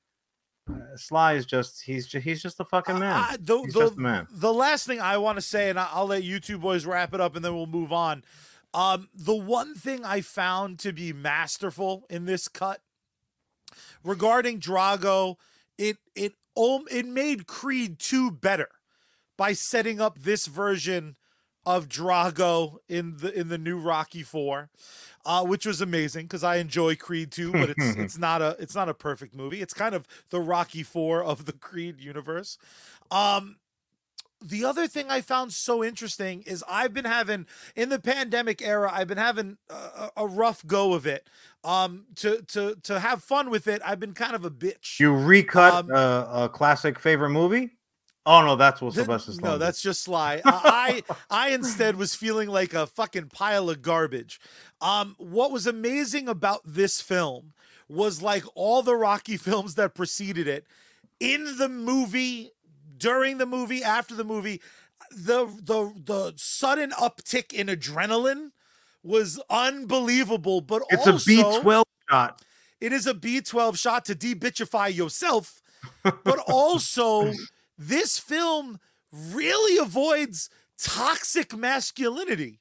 uh, Sly is just he's just, he's just a fucking man. The, He's the- just a man. the last thing I want to say, and I'll let you two boys wrap it up, and then we'll move on. Um, the one thing I found to be masterful in this cut regarding Drago, it it it made Creed two better by setting up this version of Drago in the in the new Rocky Four, uh, which was amazing because I enjoy Creed two, but it's [laughs] it's not a it's not a perfect movie. It's kind of the Rocky Four of the Creed universe. Um, the other thing I found so interesting is I've been having in the pandemic era, I've been having a, a a rough go of it. Um, to to to have fun with it, I've been kind of a bitch. You recut Um, a, a classic favorite movie? Oh no, that's what Sylvester Stallone. no, did. that's just Sly. [laughs] I, I I instead was feeling like a fucking pile of garbage. Um, what was amazing about this film was like all the Rocky [laughs] films that preceded it. In the movie, during the movie, after the movie, the the the sudden uptick in adrenaline was unbelievable. But it's also, a B twelve shot. it is a B12 shot to de-bitchify yourself, but [laughs] also this film really avoids toxic masculinity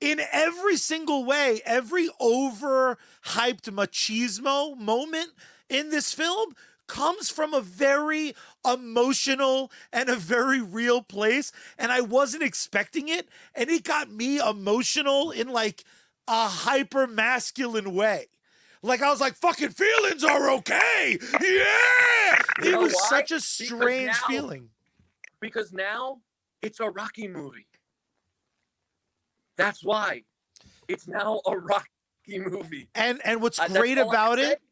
in every single way. Every over hyped machismo moment in this film comes from a very emotional and a very real place and I wasn't expecting it and it got me emotional in like a hyper masculine way. Like I was like, fucking feelings are okay. Yeah. You It was why? such a Because strange now- feeling. because now it's a Rocky movie. That's why it's now a Rocky movie. And and what's Uh, great all I can about it,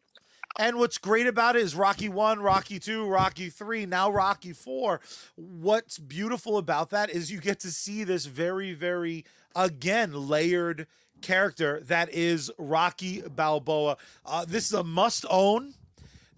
and what's great about it is Rocky 1, Rocky 2, Rocky 3, now Rocky 4. What's beautiful about that is you get to see this very very again layered character that is Rocky Balboa. Uh, this is a must own.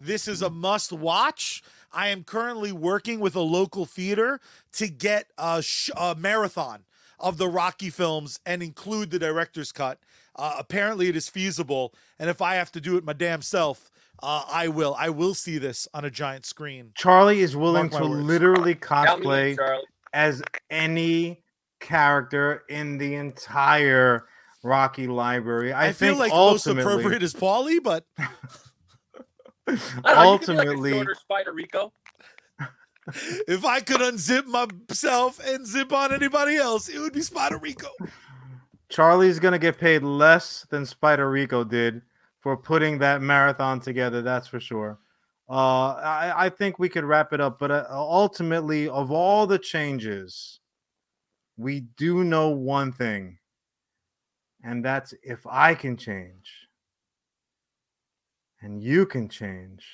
This is a must watch. I am currently working with a local theater to get a, sh- a marathon of the Rocky films and include the director's cut. Uh, apparently, it is feasible, and if I have to do it my damn self, uh, I will. I will see this on a giant screen. Charlie is willing to words. literally Count me in, cosplay as any character in the entire Rocky library. I, I, feel think like most appropriate is Paulie, but [laughs] I don't know, you could be like ultimately, Spider Rico. [laughs] if I could unzip myself and zip on anybody else, it would be Spider Rico. Charlie's gonna get paid less than Spider Rico did for putting that marathon together. That's for sure. Uh, I, I think we could wrap it up, but uh, ultimately, of all the changes, we do know one thing, and that's if I can change, and you can change,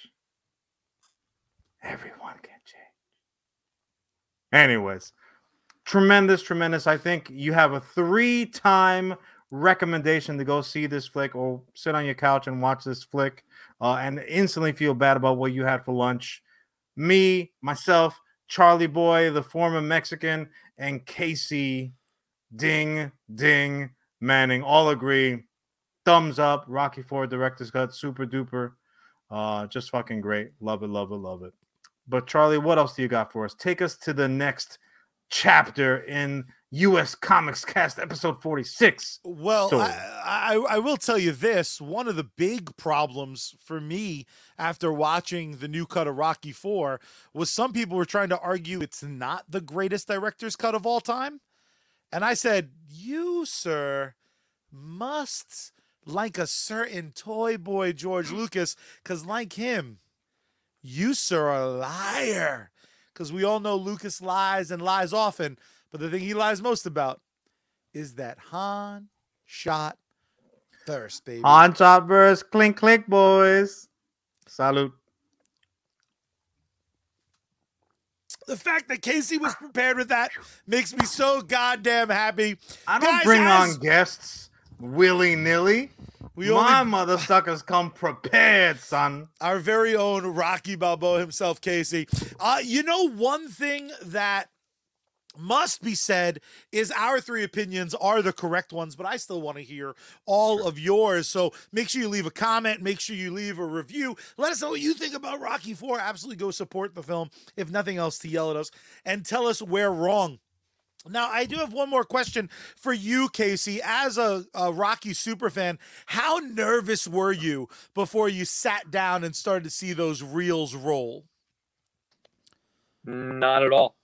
everyone can change. Anyways, tremendous, tremendous. I think you have a three time recommendation to go see this flick or sit on your couch and watch this flick uh, and instantly feel bad about what you had for lunch. Me, myself, Charlie Boy, the former Mexican, and Casey Ding Ding Manning all agree. Thumbs up. Rocky Four director's cut. Super duper. Uh, just fucking great. Love it, love it, love it. But Charlie, what else do you got for us? Take us to the next chapter in U.S. Comics Cast episode 46. Well. I, I, I will tell you this. One of the big problems for me after watching the new cut of Rocky 4 was some people were trying to argue it's not the greatest director's cut of all time. And I said, You, sir, must like a certain toy boy George Lucas, because like him, you, sir, are a liar. Because we all know Lucas lies and lies often. But the thing he lies most about is that Han shot thirst, baby. On top verse, clink clink, boys. Salute. The fact that Casey was prepared with that makes me so goddamn happy. I don't Guys, bring as- on guests willy nilly. We My only mother suckers come prepared, son. our very own Rocky Balboa himself, Casey. Uh, you know, one thing that must be said is our three opinions are the correct ones, but I still want to hear all of yours. So make sure you leave a comment, make sure you leave a review. Let us know what you think about Rocky 4. Absolutely go support the film, if nothing else, to yell at us and tell us we're wrong. Now, I do have one more question for you, Casey. As a, a Rocky super fan, how nervous were you before you sat down and started to see those reels roll? Not at all.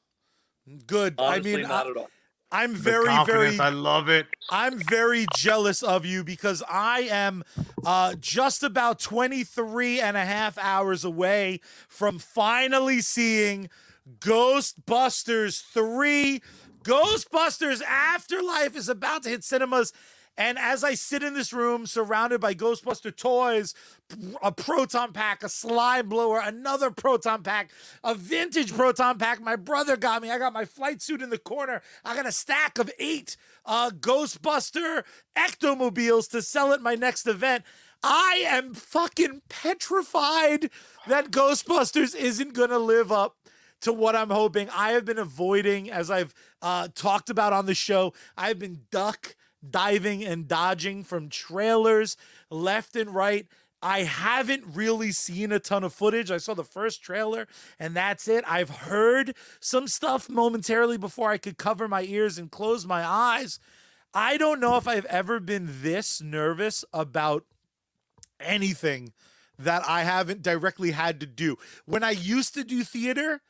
Good. Honestly, I mean, not I, at all. I'm very, very, I love it. I'm very jealous of you because I am uh, just about 23 and a half hours away from finally seeing Ghostbusters 3. Ghostbusters Afterlife is about to hit cinemas. And as I sit in this room surrounded by Ghostbuster toys, a proton pack, a slime blower, another proton pack, a vintage proton pack my brother got me. I got my flight suit in the corner. I got a stack of eight uh, Ghostbuster ectomobiles to sell at my next event. I am fucking petrified that Ghostbusters isn't going to live up to what I'm hoping. I have been avoiding, as I've uh, talked about on the show, I've been duck diving and dodging from trailers left and right. I haven't really seen a ton of footage. I saw the first trailer and that's it. I've heard some stuff momentarily before I could cover my ears and close my eyes. I don't know if I've ever been this nervous about anything that I haven't directly had to do. When I used to do theater,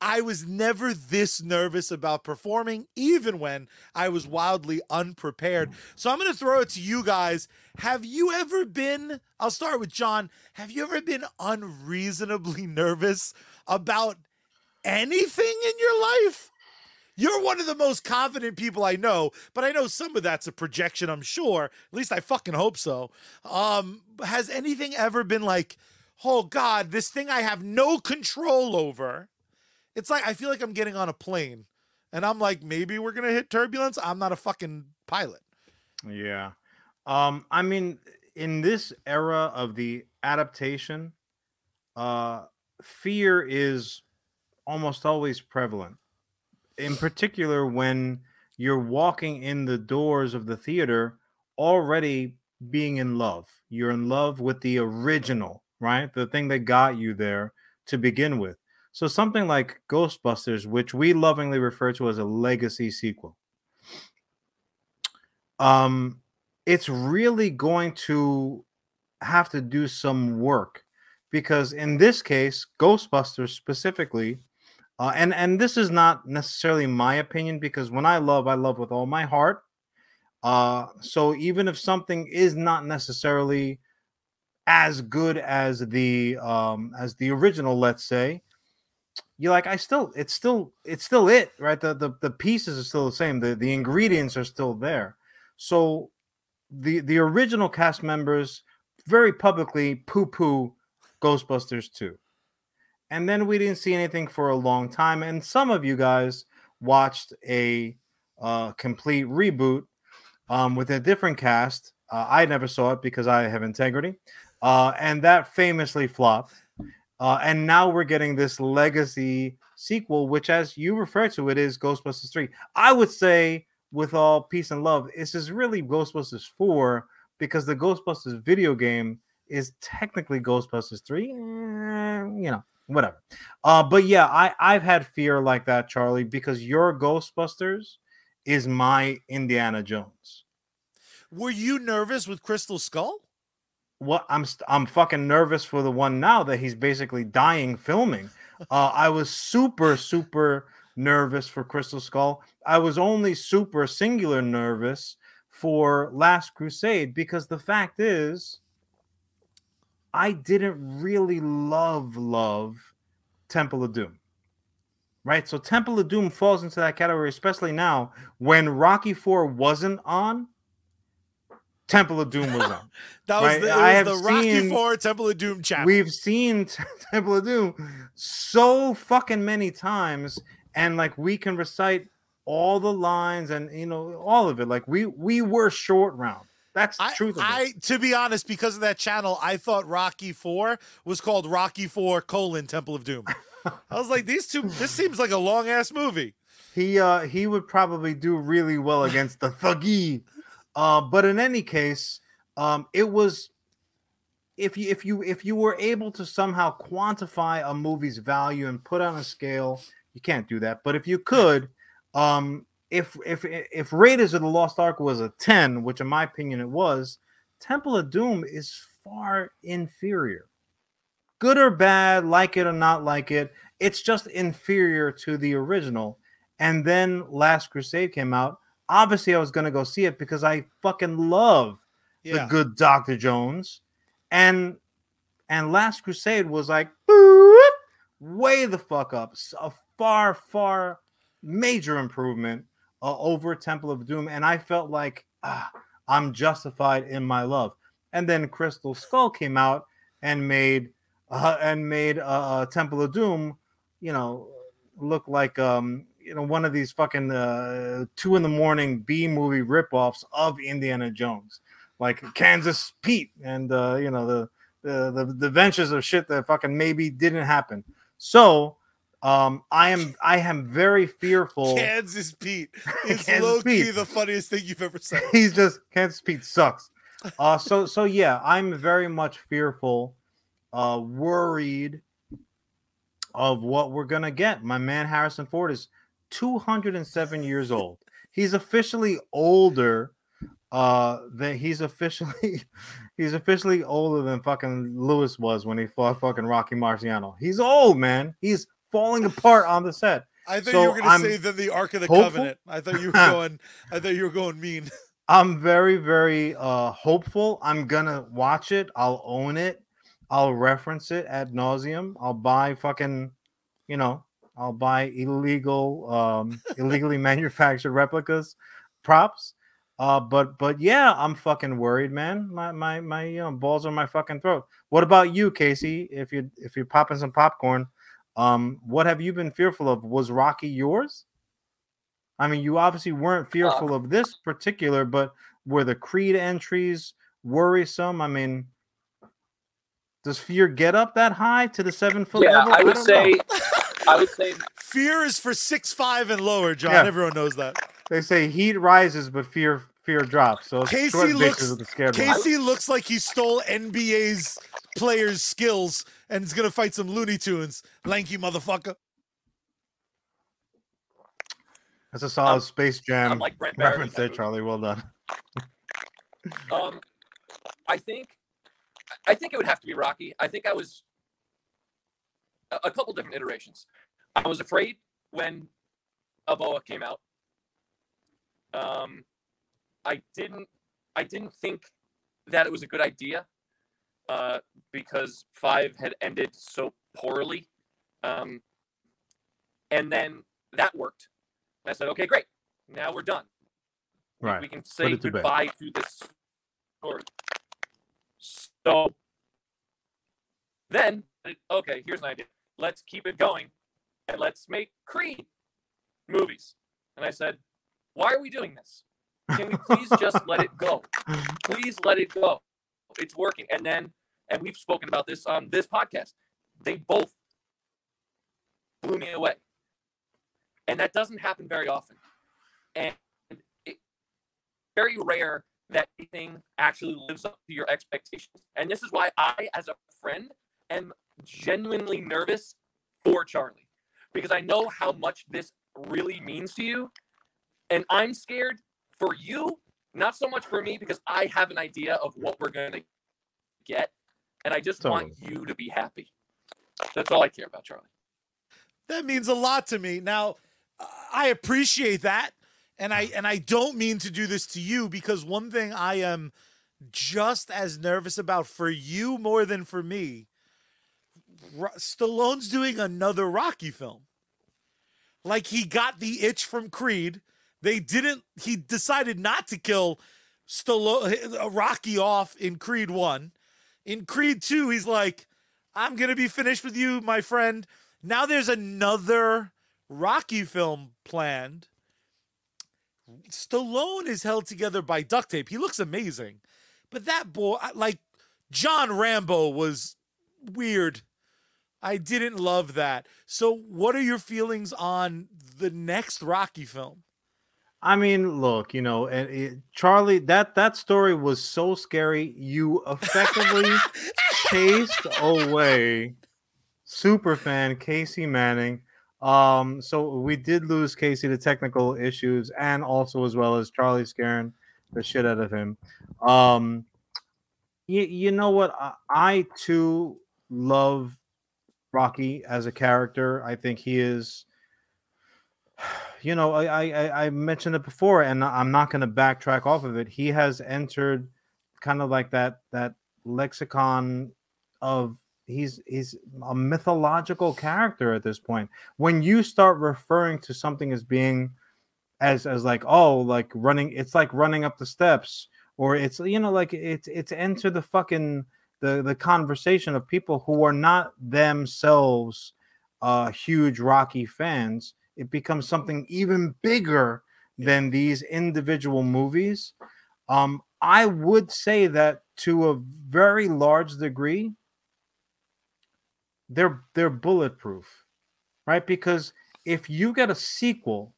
I was never this nervous about performing, even when I was wildly unprepared. So I'm going to throw it to you guys. Have you ever been, I'll start with Jon, have you ever been unreasonably [laughs] nervous about anything in your life? You're one of the most confident people I know, but I know some of that's a projection, I'm sure. At least I fucking hope so. Um, has anything ever been like, oh God, this thing I have no control over? It's like I feel like I'm getting on a plane and I'm like, maybe we're gonna hit turbulence. I'm not a fucking pilot. Yeah. Um, I mean, in this era of the adaptation, uh, fear is almost always prevalent. In particular, when you're walking in the doors of the theater already being in love. You're in love with the original, right? The thing that got you there to begin with. So something like Ghostbusters, which we lovingly refer to as a legacy sequel. Um, it's really going to have to do some work because in this case, Ghostbusters specifically, uh, and and this is not necessarily my opinion because when I love, I love with all my heart. Uh, so even if something is not necessarily as good as the um as the original, let's say, you're like, I still, it's still, it's still it, right? The the the pieces are still the same. The the ingredients are still there. So the the original cast members very publicly poo-poo Ghostbusters 2. And then we didn't see anything for a long time. And some of you guys watched a uh, complete reboot um, with a different cast. Uh, I never saw it because I have integrity. Uh, and that famously flopped. Uh, and now we're getting this legacy sequel, which, as you refer to it, is Ghostbusters 3. I would say, with all peace and love, this is really Ghostbusters 4 because the Ghostbusters video game is technically Ghostbusters 3. Eh, you know, whatever. Uh, but yeah, I I've had fear like that, Charlie, because your Ghostbusters is my Indiana Jones. Were you nervous with Crystal Skull? What I'm I'm fucking nervous for the one now that he's basically dying filming. [laughs] Uh, I was super super nervous for Crystal Skull. I was only super singular nervous for Last Crusade because the fact is, I didn't really love love Temple of Doom. Right? So Temple of Doom falls into that category, especially now when Rocky 4 wasn't on. Temple of Doom was on. [laughs] That was Right, the, I was the have Rocky seen- Four Temple of Doom channel. We've seen [laughs] Temple of Doom so fucking many times, and like we can recite all the lines and you know all of it. Like we we were short round. That's the I, truth of it. I, to be honest, because of that channel, I thought Rocky Four was called Rocky Four colon Temple of Doom. I was like, these two. This seems like a long ass movie. He uh he would probably do really well against the Thuggee. Uh, but in any case, um, it was if you if you if you were able to somehow quantify a movie's value and put on a scale, you can't do that. But if you could, um, if if if Raiders of the Lost Ark was a 10, which in my opinion it was, Temple of Doom is far inferior. Good or bad, like it or not like it, it's just inferior to the original. And then Last Crusade came out. Obviously, I was gonna go see it because I fucking love Yeah. the good Dr. Jones. And and Last Crusade was like boop, way the fuck up. A far, far major improvement uh, over Temple of Doom. And I felt like ah, I'm justified in my love. And then Crystal Skull came out and made uh, and made uh, uh, Temple of Doom, you know, look like um, you know one of these fucking uh, two in the morning B movie ripoffs of Indiana Jones, like Kansas Pete and uh, you know the, the the the ventures of shit that fucking maybe didn't happen. So um, I am I am very fearful. Kansas Pete [laughs] is Kansas low key Pete. the funniest thing you've ever said. [laughs] He's just Kansas Pete sucks. Uh, so so yeah, I'm very much fearful, uh, worried of what we're gonna get. My man Harrison Ford is 207 years old. He's officially older. Uh, than he's officially [laughs] he's officially older than fucking Louis was when he fought fucking Rocky Marciano. He's old, man. He's falling apart on the set. I thought So you were going I'm to say that the Ark of the hopeful. Covenant. I thought you [laughs] were going. I thought you were going mean. [laughs] I'm very, very uh hopeful. I'm gonna watch it. I'll own it. I'll reference it ad nauseum. I'll buy fucking, you know, I'll buy illegal, um, illegally manufactured replicas, props. Uh, but but yeah, I'm fucking worried, man. My my my you know, balls on my fucking throat. What about you, Casey? If you if you're popping some popcorn, um, what have you been fearful of? Was Rocky yours? I mean, you obviously weren't fearful of this particular, but were the Creed entries worrisome? I mean, does fear get up that high to the seven foot Yeah, level? I would say. I would say, Fear is for six five and lower, Jon. Yeah. Everyone knows that. they say heat rises, but fear fear drops. So Casey looks- with the. Casey looks like he stole NBA's players' skills and is gonna fight some Looney Tunes. Lanky motherfucker. That's a solid I'm- Space Jam I'm like Brent reference there, Charlie. Well done. Um, I think, I think it would have to be Rocky. I think I was a, couple different iterations. I was afraid when Balboa came out. Um, I didn't, I didn't think that it was a good idea, uh, because five had ended so poorly. Um, and then that worked. I said, okay, great. Now we're done. We- Right. We can say to bed. goodbye to this story. So then, okay, here's an idea. Let's keep it going and let's make Creed movies. And I said, why are we doing this? Can we please just let it go? Please let it go. It's working. And then, and we've spoken about this on this podcast, they both blew me away. And that doesn't happen very often. And it, very rare that anything actually lives up to your expectations. And this is why I, as a friend, am genuinely nervous for Charlie because I know how much this really means to you. And I'm scared for you, not so much for me, because I have an idea of what we're going to get. And I just want you to be happy. That's all I care about, Charlie. That means a lot to me. Now, I appreciate that. And I and I don't mean to do this to you because one thing I am just as nervous about for you more than for me. Stallone's doing another Rocky film. Like he got the itch from Creed. They didn't he decided not to kill Stallone uh, Rocky off in Creed 1. In Creed 2, he's like, I'm to be finished with you, my friend. Now there's another Rocky film planned. Stallone is held together by duct tape. He looks amazing. But that boy, like John Rambo was weird. I didn't love that. So, what are your feelings on the next Rocky film? I mean, look, you know, and it, Charlie, that that story was so scary. You effectively [laughs] chased away super fan Casey Manning. Um, so we did lose Casey to technical issues, and also as well as Charlie scaring the shit out of him. Um, you, you know what? I, I too love Rocky as a character. I think he is [sighs] you know, I, I I mentioned it before, and I'm not going to backtrack off of it. He has entered kind of like that that lexicon of he's he's a mythological character at this point. When you start referring to something as being as as like oh like running, it's like running up the steps, or it's you know like it's it's enter the fucking the the conversation of people who are not themselves uh huge Rocky fans it becomes something even bigger than these individual movies. Um, I would say that to a very large degree, they're they're bulletproof, right? Because if you get a sequel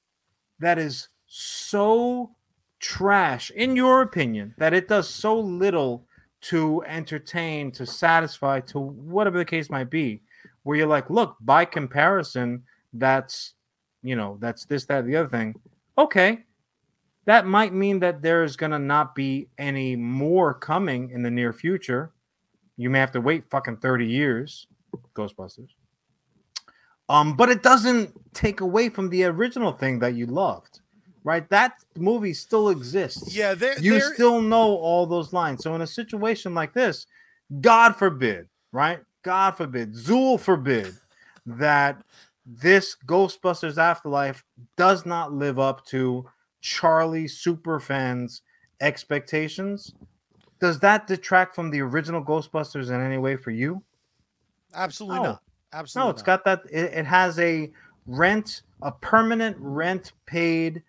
that is so trash, in your opinion, that it does so little to entertain, to satisfy, to whatever the case might be, where you're like, look, by comparison, that's you know, that's this, that, the other thing. Okay. That might mean that there's going to not be any more coming in the near future. You may have to wait fucking 30 years, Ghostbusters. Um, but it doesn't take away from the original thing that you loved, right? That movie still exists. Yeah, you they're... still know all those lines. So in a situation like this, God forbid, right? God forbid, Zuul forbid that this Ghostbusters Afterlife does not live up to Charlie superfans' expectations. Does that detract from the original Ghostbusters in any way for you? Absolutely no. not. Absolutely. No, it's not. got that. It, it, has a rent, a permanent rent paid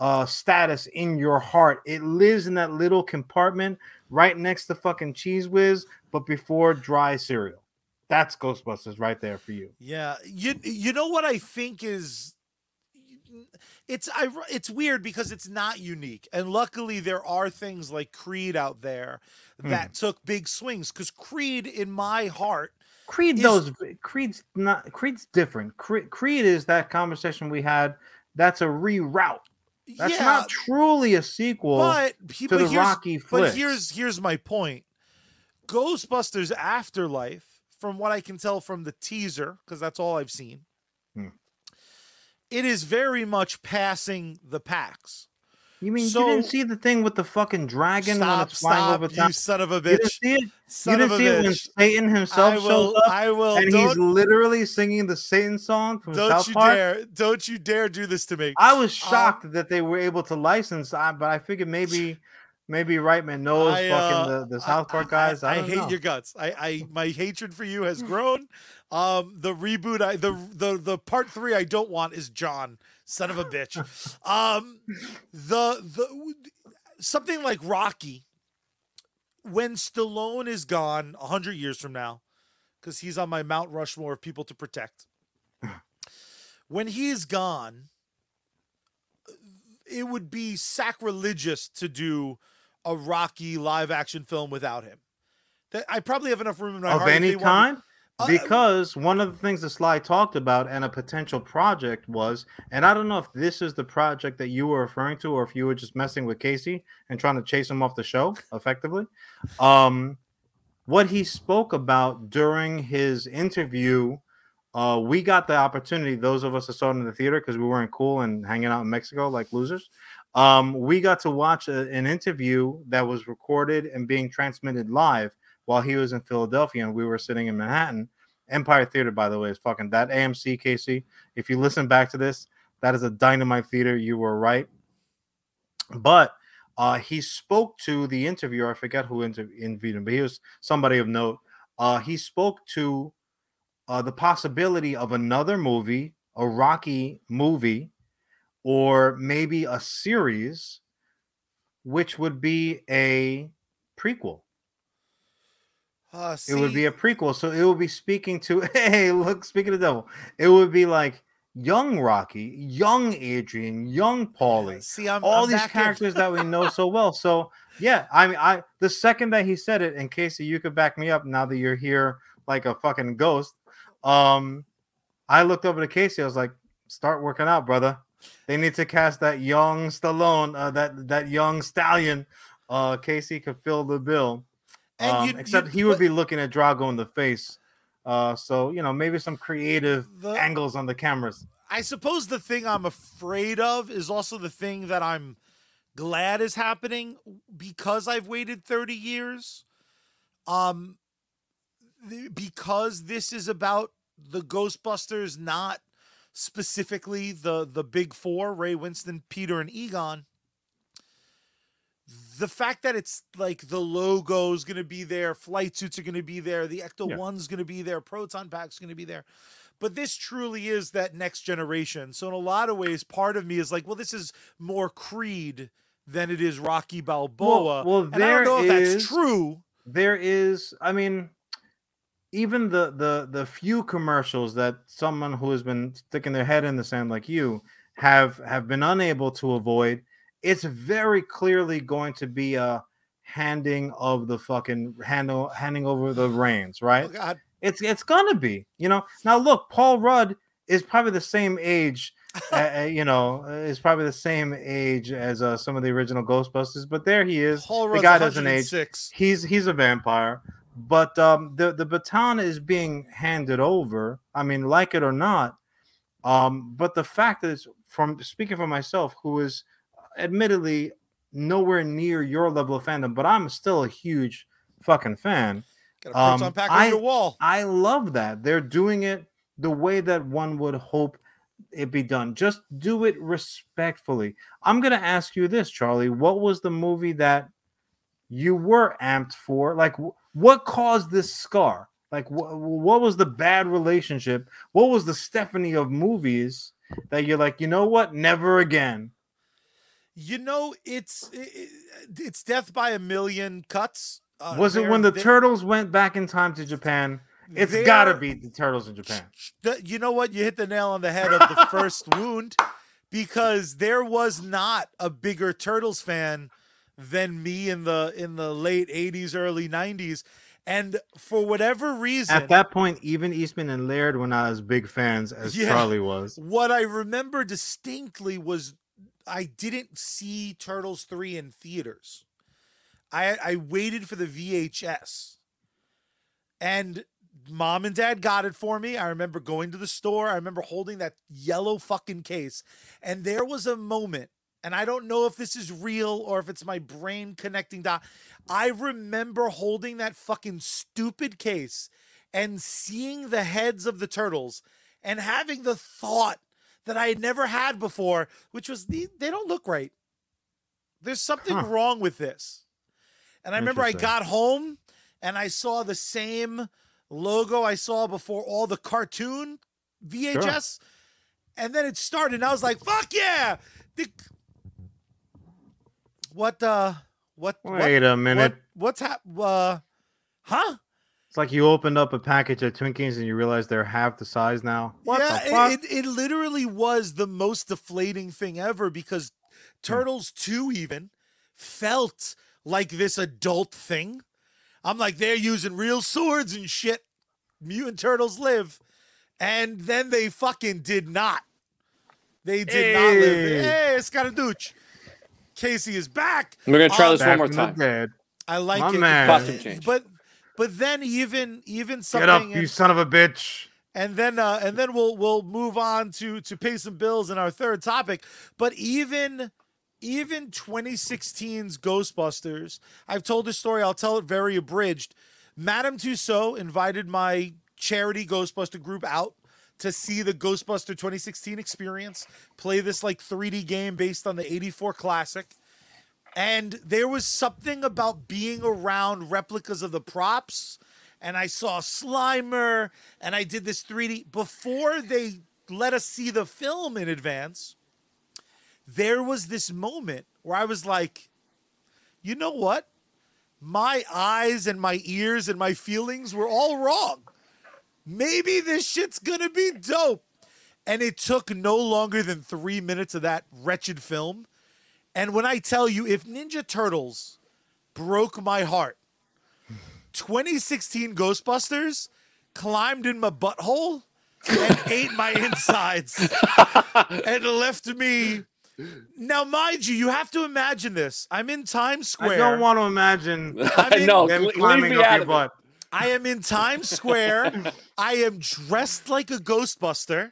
uh, status in your heart. It lives in that little compartment right next to fucking Cheez Whiz, but before dry cereal. That's Ghostbusters right there for you. Yeah, you you know what I think is it's I it's weird because it's not unique, and luckily there are things like Creed out there that mm. took big swings. Because Creed, in my heart, Creed is, Creed's not Creed's different. Creed, Creed is that conversation we had. That's a reroute. That's yeah, not truly a sequel but, to the Rocky flick. But here's here's my point. Ghostbusters Afterlife from what I can tell from the teaser, because that's all I've seen, hmm. it is very much passing the packs. You mean so, you didn't see the thing with the fucking dragon stop, when it's flying stop, over top? You son of a bitch! You didn't see it. Son you didn't see it when Satan himself will, shows up. I will. And he's literally singing the Satan song from don't South you Park. Dare, don't you dare do this to me! I was shocked um, that they were able to license, but I figured maybe maybe Reitman knows I, uh, fucking the, the South Park guys. I, I, I hate know. your guts. I, I my hatred for you has grown. Um, the reboot, I the the the part three I don't want is Jon, son of a bitch. Um, the the something like Rocky. When Stallone is gone a hundred years from now, because he's on my Mount Rushmore of people to protect. [laughs] when he is gone, it would be sacrilegious to do a Rocky live action film without him. That I probably have enough room in my of heart. any kind. Uh, because one of the things that Sly talked about and a potential project was, and I don't know if this is the project that you were referring to, or if you were just messing with Casey and trying to chase him off the show effectively. Um, what he spoke about during his interview, uh, we got the opportunity. Those of us that saw it in the theater because we weren't cool and hanging out in Mexico like losers. Um, we got to watch a, an interview that was recorded and being transmitted live while he was in Philadelphia and we were sitting in Manhattan. Empire Theater, by the way, is fucking that AMC Casey. If you listen back to this, that is a dynamite theater. You were right. But uh, he spoke to the interviewer. I forget who inter- interviewed him, but he was somebody of note. Uh, he spoke to uh, the possibility of another movie, a Rocky movie, or maybe a series, which would be a prequel. Uh, It would be a prequel, so it would be speaking to. [laughs] Hey, look, speaking of the devil, it would be like young Rocky, young Adrian, young Paulie, see, I'm all I'm these characters that we know so well. [laughs] So yeah, I mean, I the second that he said it, in case you could back me up now that you're here like a fucking ghost. Um, I looked over to Casey. I was like, "Start working out, brother. They need to cast that young Stallone, uh, that that young stallion. Uh, Casey could fill the bill. And Um, you- except you- he would but- be looking at Drago in the face. Uh, so you know, maybe some creative The- angles on the cameras. I suppose the thing I'm afraid of is also the thing that I'm glad is happening because I've waited 30 years. Um th- because this is about the Ghostbusters not specifically the the big 4, Ray Winston, Peter and Egon. The fact that it's like the logo is going to be there, flight suits are going to be there, the Ecto Yeah. 1's going to be there, Proton Pack's going to be there but this truly is that next generation. So in a lot of ways, part of me is like, well, this is more Creed than it is Rocky Balboa. well, and I don't there know if is- that's true. there is i mean even the the the few commercials that someone who has been sticking their head in the sand like you have have been unable to avoid it's very clearly going to be a handing of the fucking handle handing over the reins right? Oh God, it's it's gonna be you know? Now look paul rudd is probably the same age [laughs] uh, you know uh, is probably the same age as uh, some of the original ghostbusters but there he is Paul the guy doesn't age. he's he's a vampire but um the the baton is being handed over i mean like it or not um but the fact is from speaking for myself who is admittedly nowhere near your level of fandom but i'm still a huge fucking fan. Got a um, pack I- on your wall. i love that. They're doing it the way that one would hope it be done. Just do it respectfully. I'm to ask you this charlie. What was the movie that you were amped for? Like what caused this scar? Like wh- what was the bad relationship? What was the stephanie of movies that you're like you know what? Never again You know, it's i- i- it's death by a million cuts. Uh, was it when the turtles went back in time to japan it's gotta be the turtles in japan the- you know what? You hit the nail on the head of the [laughs] first wound because there was not a bigger Turtles fan than me in the in the late 80s early 90s and for whatever reason At that point, even Eastman and Laird were not as big fans as Yeah. Charlie was. what I remember distinctly was I didn't see Turtles 3 in theaters. I I waited for the VHS. And mom and dad got it for me. I remember going to the store. I remember holding that yellow fucking case. And there was a moment, and I don't know if this is real or if it's my brain connecting dot. I remember holding that fucking stupid case and seeing the heads of the turtles and having the thought that I had never had before, which was the, they don't look right. There's something Huh. wrong with this. And I remember I got home and I saw the same logo I saw before all the cartoon VHS. And then it started and I was like, fuck yeah. The, what uh what what- Wait a minute. what, what's hap uh huh? It's like you opened up a package of Twinkies and you realize they're half the size now. What yeah, the it- fuck? It, it, literally was the most deflating thing ever because Hmm. Turtles 2 even felt like this adult thing. I'm like, they're using real swords and shit. mutant turtles live, and then they fucking did not. They did not live. Hey. a Scaraducci. Casey is back. We're gonna try Uh, this one more time. I like My it. man. Costume change. But but then even even something Get up, you son of a bitch. and then uh and then we'll we'll move on to to pay some bills in our third topic. But even even 2016's Ghostbusters, I've told this story, I'll tell it very abridged. Madame Tussauds invited my charity Ghostbuster group out to see the Ghostbuster 2016 experience, play this like 3D game based on the 84 classic. And there was something about being around replicas of the props. And I saw Slimer and I did this 3D before they let us see the film in advance. There was this moment where I was like, you know what? My eyes and my ears and my feelings were all wrong. Maybe this shit's gonna be dope. And it took no longer than three minutes of that wretched film. And when I tell you, if Ninja Turtles broke my heart, 2016 Ghostbusters climbed in my butthole and [laughs] ate my insides and left me. Now, mind you, you have to imagine this. I'm in Times Square. I don't want to imagine [laughs] I mean- no, them leave climbing me up out your butt. I am in Times Square. [laughs] I am dressed like a Ghostbuster.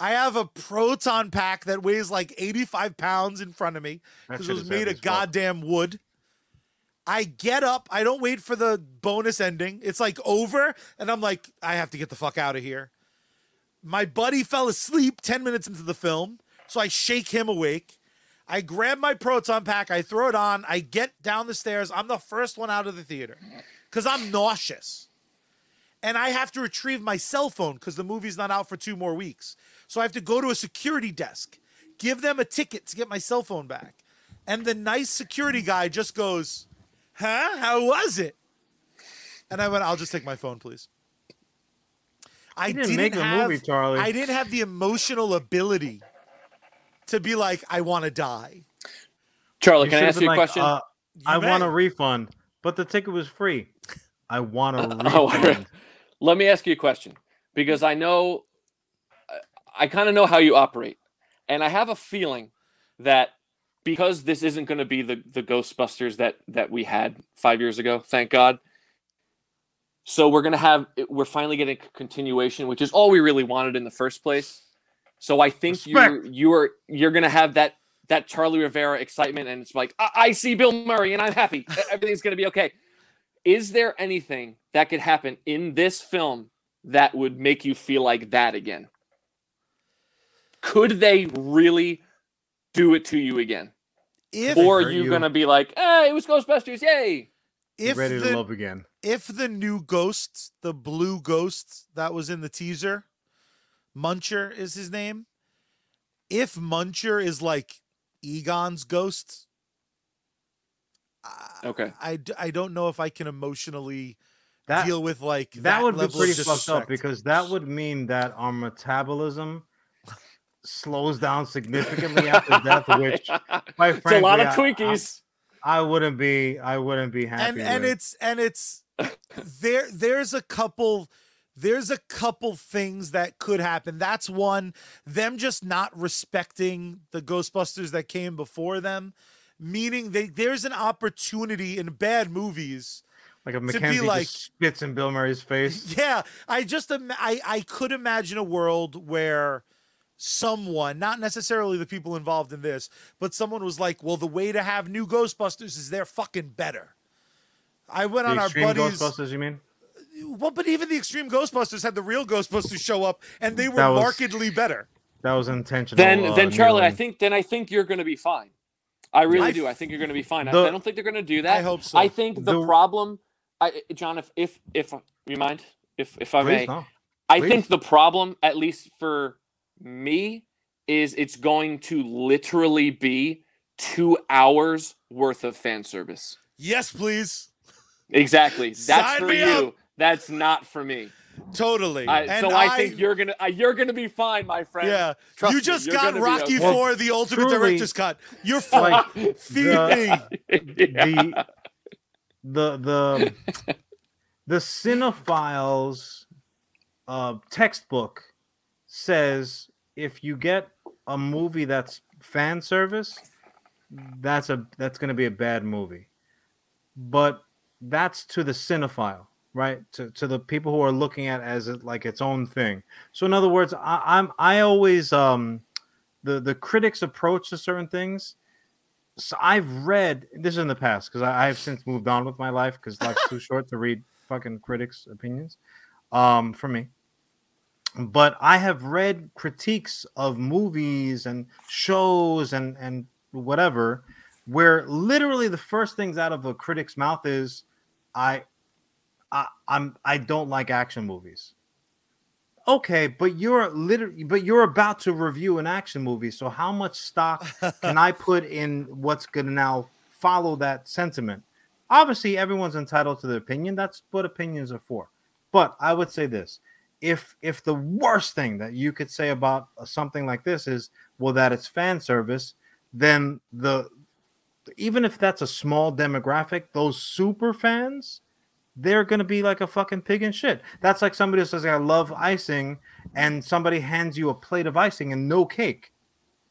I have a proton pack that weighs like 85 pounds in front of me because it was made of goddamn wood. I get up. I don't wait for the bonus ending. It's like over, and I'm like, I have to get the fuck out of here. My buddy fell asleep 10 minutes into the film, so I shake him awake. I grab my proton pack, I throw it on, I get down the stairs. I'm the first one out of the theater because I'm nauseous. And I have to retrieve my cell phone because the movie's not out for two more weeks. So I have to go to a security desk, give them a ticket to get my cell phone back. And the nice security guy just goes, Huh? How was it? And I went, I'll just take my phone, please. I You didn't make the have, movie, Charlie. I didn't have the emotional ability to be like, I want to die. Charlie, You can I ask you a like, question? uh, You I want a refund, but the ticket was free. I want a [laughs] Oh, refund. Let me ask you a question because I know, I kind of know how you operate, and I have a feeling that because this isn't going to be the the Ghostbusters that that we had five years ago, thank God. So we're gonna have we're finally getting a continuation, which is all we really wanted in the first place. So I think you you are you're gonna have that that Charlie Rivera excitement, and it's like I, I see Bill Murray and I'm happy. Everything's gonna be okay. Is there anything that could happen in this film that would make you feel like that again? Could they really do it to you again? If or are you, you. gonna be like, eh, it was Ghostbusters, yay? if ready the, to love again. if the new ghost, the blue ghost that was in the teaser, Muncher is his name. If Muncher is like Egon's ghost, I- Okay. I, d- I don't know if I can emotionally That deal with like that, that would be pretty fucked up because that would mean that our metabolism slows down significantly after [laughs] death, which quite it's a lot of frankly, I- Twinkies. I wouldn't be I wouldn't be happy and and it's and it's [laughs] there there's a couple there's a couple things that could happen. That's one them just not respecting the ghostbusters that came before them meaning they there's an opportunity in bad movies like if be Mackenzie like- just spits in Bill Murray's face. [laughs] yeah i just i i could imagine a world where someone not necessarily the people involved in this but someone was like well the way to have new ghostbusters is they're fucking better i went The on our buddies Ghostbusters, you mean? Well, but even the Extreme Ghostbusters had the real Ghostbusters show up, and they were was- markedly better. That was intentional. then uh, then Charlie, I think then I think you're gonna be fine. I really I do. I think you're gonna be fine. I- The- I don't think they're gonna do that. I hope so. I think the, The- problem, I, John, if if if you mind, if if I may, no. I think the problem, at least for me, is it's going to literally be two hours worth of fan service. Yes, please. Exactly. That's Sign for you. up. That's not for me. Totally. I, and so I, think you're gonna uh, you're gonna be fine, my friend. yeah. Trust you just you're got Rocky okay. Well, Four, the ultimate truly, director's cut. You're full. like, [laughs] Feed the- me. the the the the cinephiles uh, textbook says if you get a movie that's fan service, that's a that's going to be a bad movie. But that's to the cinephile, right? To to the people who are looking at it as it, like its own thing. So in other words, I, I'm I always um the the critics approach to certain things. So I've read this is in the past because I, I've since moved on with my life because life's too [laughs] short to read fucking critics' opinions. Um, for me, but I have read critiques of movies and shows and and whatever, where literally the first things out of a critic's mouth is, I, I I'm I don't like action movies. Okay, but you're literally but you're about to review an action movie, so how much stock [laughs] can I put in what's going to now follow that sentiment? Obviously, everyone's entitled to their opinion. That's what opinions are for. But I would say this: if if the worst thing that you could say about something like this is well that it's fan service, then the even if that's a small demographic, those super fans, they're gonna be like a fucking pig in shit. That's like somebody who says I love icing, and somebody hands you a plate of icing and no cake.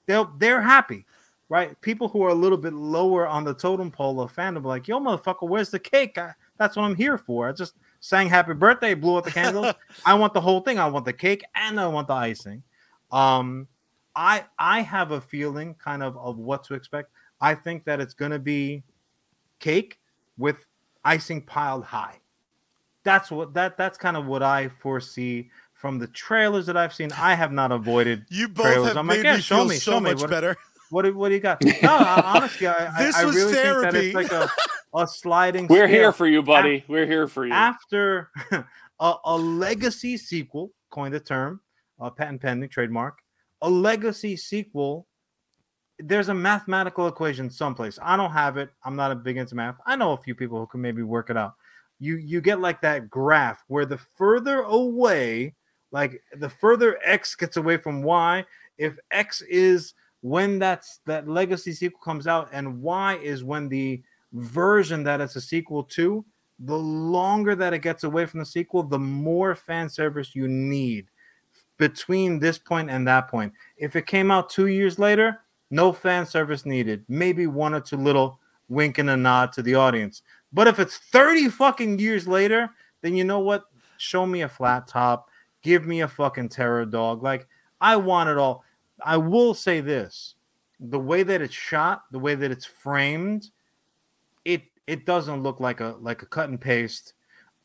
They'll they're happy, right? People who are a little bit lower on the totem pole of fandom, like yo, motherfucker, where's the cake? I, that's what I'm here for. I just sang happy birthday, blew out the candles. [laughs] I want the whole thing. I want the cake and I want the icing. Um, I I have a feeling kind of of what to expect. I think that it's gonna be cake with icing piled high. That's what that that's kind of what I foresee from the trailers that I've seen. I have not avoided. [laughs] You both trailers. have I'm made like, yeah, me show feel me, so show me. much What- better. What do, what do you got? [laughs] No, I- honestly, I, I, This I was really think that therapy. it's like a, [laughs] a sliding. We're scale here for you, buddy. We're here for you. after a, a legacy sequel, coined the term, a patent pending, trademark, a legacy sequel. There's a mathematical equation someplace. I don't have it. I'm not a big into math. I know a few people who can maybe work it out. You you get like that graph where the further away, like the further x gets away from y, if x is when that's that legacy sequel comes out, and y is when the version that it's a sequel to, the longer that it gets away from the sequel, the more fan service you need between this point and that point. If it came out two years later, no fan service needed. Maybe one or two little wink and a nod to the audience. But if it's 30 fucking years later, then you know what? Show me a flat top. Give me a fucking terror dog. Like, I want it all. I will say this the way that it's shot, the way that it's framed, it it doesn't look like a like a cut and paste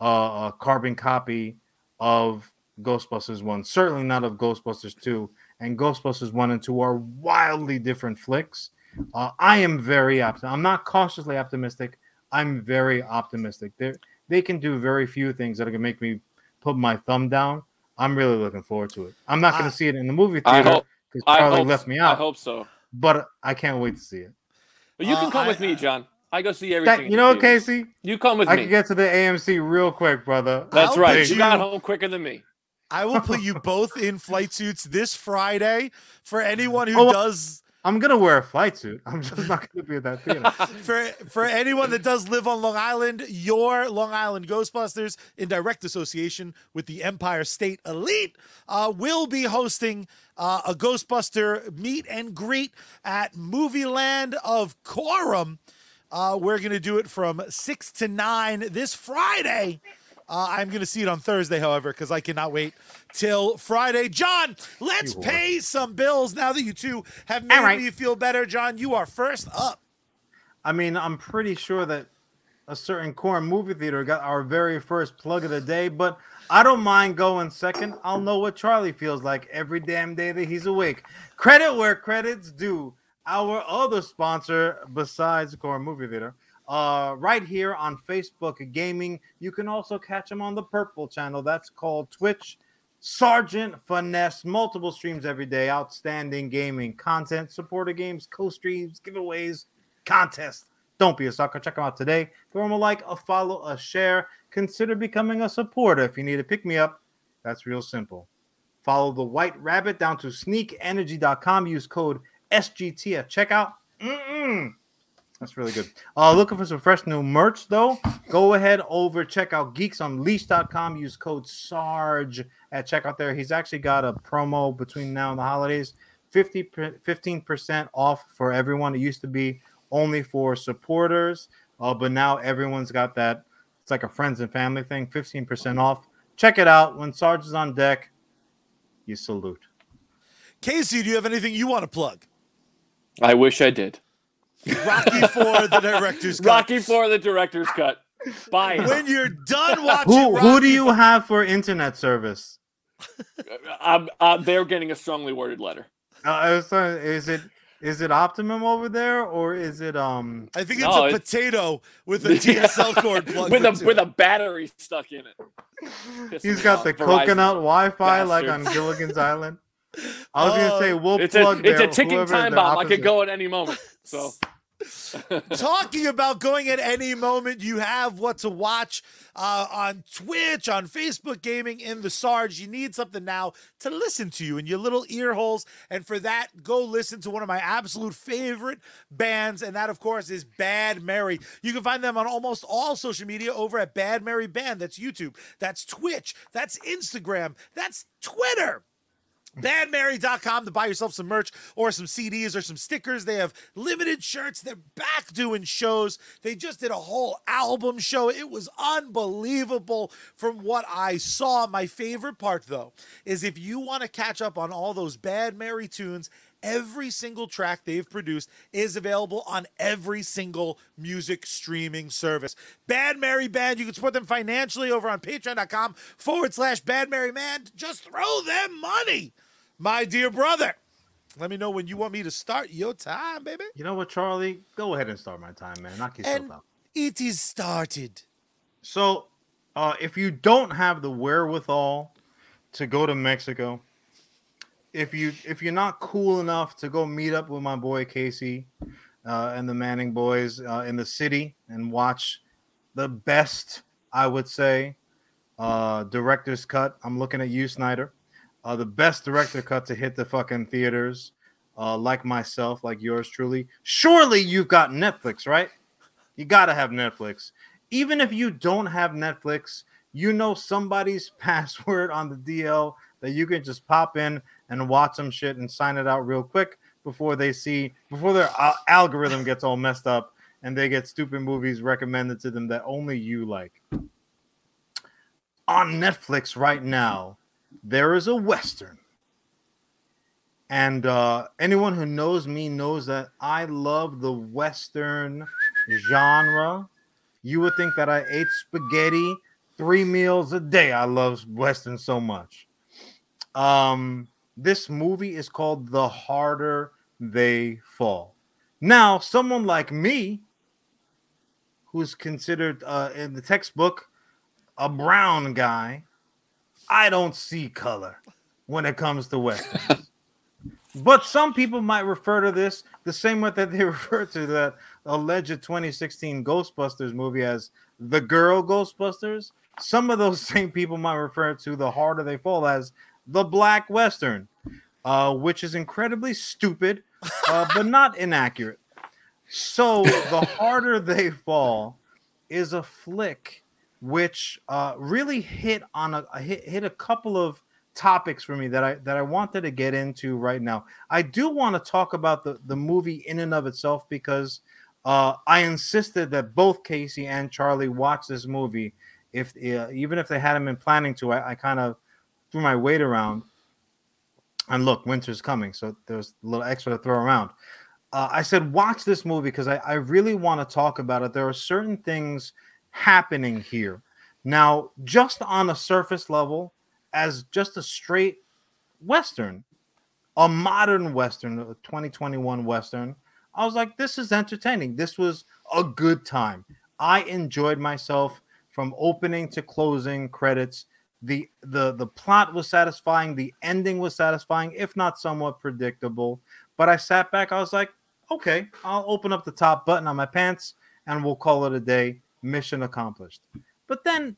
uh, a carbon copy of Ghostbusters 1. Certainly not of Ghostbusters 2. And Ghostbusters 1 and 2 are wildly different flicks. Uh, I am very optimistic. I'm not cautiously optimistic. I'm very optimistic. They they can do very few things that are gonna make me put my thumb down. I'm really looking forward to it. I'm not gonna see it in the movie theater because I Charlie hope, left me out. I hope so. but I can't wait to see it. But you Uh, can come I- with me, John. I go see everything. That, you know what. Casey? You come with I me. I can get to the AMC real quick, brother. That's I'll right. put You got home quicker than me. I will put you [laughs] both in flight suits this Friday for anyone who Oh, does I'm gonna wear a flight suit. I'm just not gonna be at that theater. [laughs] for for anyone that does live on Long Island, your Long Island Ghostbusters, in direct association with the Empire State Elite, uh, will be hosting uh, a Ghostbuster meet and greet at Movie Land of Coram. Uh, we're gonna do it from six to nine this Friday. Uh, I'm going to see it on Thursday, however, because I cannot wait till Friday. John, let's You whore. pay some bills now that you two have made All right. me feel better. John, you are first up. I mean, I'm pretty sure that a certain core movie theater got our very first plug of the day, but I don't mind going second. I'll know what Charlie feels like every damn day that he's awake. Credit where credit's due. Our other sponsor, besides Core Movie Theater, uh, right here on Facebook Gaming. You can also catch him on the Purple channel. That's called Twitch. Sergeant Finesse, multiple streams every day, outstanding gaming content, supporter games, co-streams, giveaways, contests. Don't be a sucker. Check them out today. Throw them a like, a follow, a share. Consider becoming a supporter if you need a pick me up. That's real simple. Follow the White Rabbit down to sneakenergy.com. Use code SGT at checkout. Mm-mm. That's really good. Uh, looking for some fresh new merch though? Go ahead over check out geeksunleashed.com. Use code SARGE at checkout there. He's actually got a promo between now and the holidays 50 15% off for everyone. It used to be only for supporters, uh, but now everyone's got that. It's like a friends and family thing 15% off. Check it out. When Sarge is on deck, you salute. Casey, do you have anything you want to plug? I wish I did. Rocky for the director's cut. Rocky for the director's cut. Bye. When you're done watching, Who, who do Rocky you have for internet service? I'm, uh, they're getting a strongly worded letter. Uh, I was trying- is it is it Optimum over there or is it um? I think it's No, a it's- potato with a [laughs] DSL cord [laughs] plugged with a with it. a battery stuck in it. Piss He's me got the Verizon. coconut Wi-Fi like on. [laughs] Gilligan's Island. I was gonna say we'll It's a plug. it's a ticking time the bomb. I could go at any moment. So [laughs] Talking about going at any moment, you have what to watch uh, on Twitch, on Facebook Gaming, in the Sarge. You need something now to listen to you in your little ear holes. And for that, go listen to one of my absolute favorite bands. And that, of course, is Bad Mary. You can find them on almost all social media over at Bad Mary Band. That's YouTube, that's Twitch, that's Instagram, that's Twitter badmary.com to buy yourself some merch or some CDs or some stickers. They have limited shirts. They're back doing shows. They just did a whole album show. It was unbelievable from what I saw. My favorite part, though, is if you want to catch up on all those Bad Mary tunes, Every single track they've produced is available on every single music streaming service. Bad Mary Band, you can support them financially over on patreon.com forward slash Bad Mary Man. Just throw them money, my dear brother. Let me know when you want me to start your time, baby. You know what, Charlie? Go ahead and start my time, man. Knock yourself And out. it is started. So, uh, if you don't have the wherewithal to go to Mexico, if you if you're not cool enough to go meet up with my boy Casey uh, and the Manning boys uh, in the city and watch the best, I would say, uh, director's cut. I'm looking at you, Snyder. Uh, the best director cut to hit the fucking theaters, uh, like myself, like yours truly. Surely you've got Netflix, right? You gotta have Netflix even if you don't have Netflix, you know somebody's [laughs] password on the DL that you can just pop in and watch some shit and sign it out real quick before they see before their al- algorithm gets all messed up and they get stupid movies recommended to them that only you like. On Netflix right now, there is a western. And uh, anyone who knows me knows that I love the western genre you would think that I ate spaghetti three meals a day. I love Western so much. Um, this movie is called The Harder They Fall. Now, someone like me, who's considered uh, in the textbook a brown guy, I don't see color when it comes to Westerns. [laughs] But some people might refer to this the same way that they [laughs] refer to that alleged 2016 Ghostbusters movie as the girl Ghostbusters. Some of those [laughs] same people might refer to the harder they fall as the black western, uh, which is incredibly stupid, uh, but not inaccurate. So the harder they fall is a flick which uh, really hit on a, hit, hit a couple of topics for me that I that I wanted to get into right now. I do want to talk about the the movie in and of itself because uh, I insisted that both Casey and Charlie watch this movie. If uh, even if they hadn't been planning to, I, I kind of threw my weight around. And look, winter's coming, so there's a little extra to throw around. Uh, I said, watch this movie because I, I really want to talk about it. There are certain things happening here. Now, just on a surface level, as just a straight Western, a modern Western, a 2021 Western, I was like, this is entertaining. This was a good time. I enjoyed myself from opening to closing credits. The the the plot was satisfying, the ending was satisfying, if not somewhat predictable. But I sat back, I was like, okay, I'll open up the top button on my pants and we'll call it a day. Mission accomplished. But then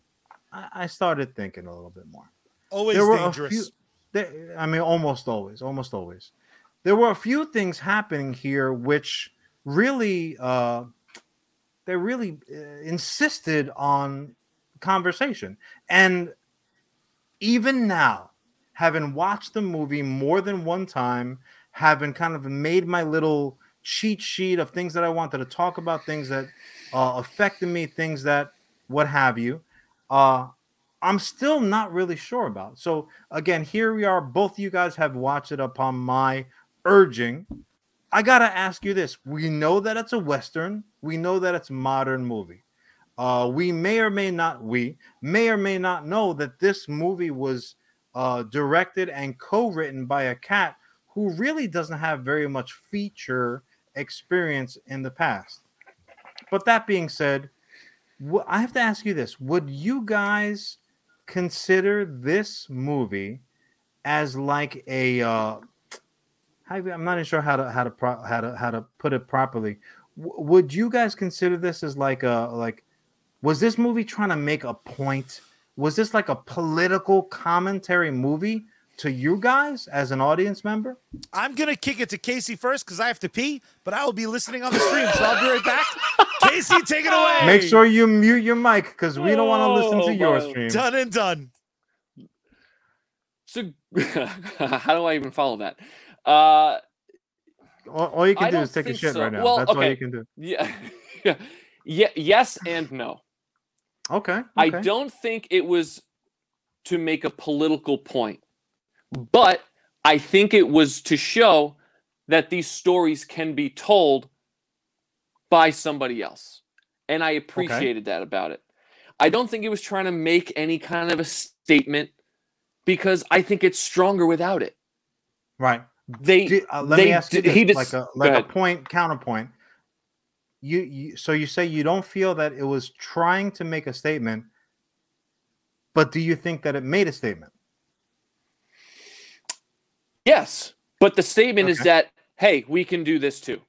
I, started thinking a little bit more Always there were dangerous. few there, i mean almost always almost always there were a few things happening here which really uh they really uh, insisted on conversation and even now, having watched the movie more than one time, having kind of made my little cheat sheet of things that I wanted to talk about, things that uh, me, things that what have you, uh, I'm still not really sure about. So again, here we are. Both you guys have watched it upon my urging. I gotta ask you this: We know that it's a western. We know that it's modern movie. Uh, we may or may not we may or may not know that this movie was uh, directed and co-written by a cat who really doesn't have very much feature experience in the past. But that being said, wh- I have to ask you this: Would you guys consider this movie as like a? Uh, I'm not even sure how to how to pro, how to how to put it properly. W- would you guys consider this as like a like was this movie trying to make a point? Was this like a political commentary movie to you guys as an audience member? I'm gonna kick it to Casey first because I have to pee, but I will be listening on the stream, so I'll be right back. [laughs] Casey, take it away. Make sure you mute your mic because we don't want to listen Oh, to your my- stream. Done and done. So [laughs] how do I even follow that? Uh, All, all you can do don't is take a shit so. right now. Well, That's all you can do. yeah, [laughs] yeah, yes and no. Okay. I don't think it was to make a political point, but I think it was to show that these stories can be told by somebody else. And I appreciated that about it. I don't think it was trying to make any kind of a statement because I think it's stronger without it. Right. They Di- uh, let they me ask you this, he just- like a like a point counterpoint. You, you so you say you don't feel that it was trying to make a statement, but do you think that it made a statement? Yes, but the statement is that hey, we can do this too.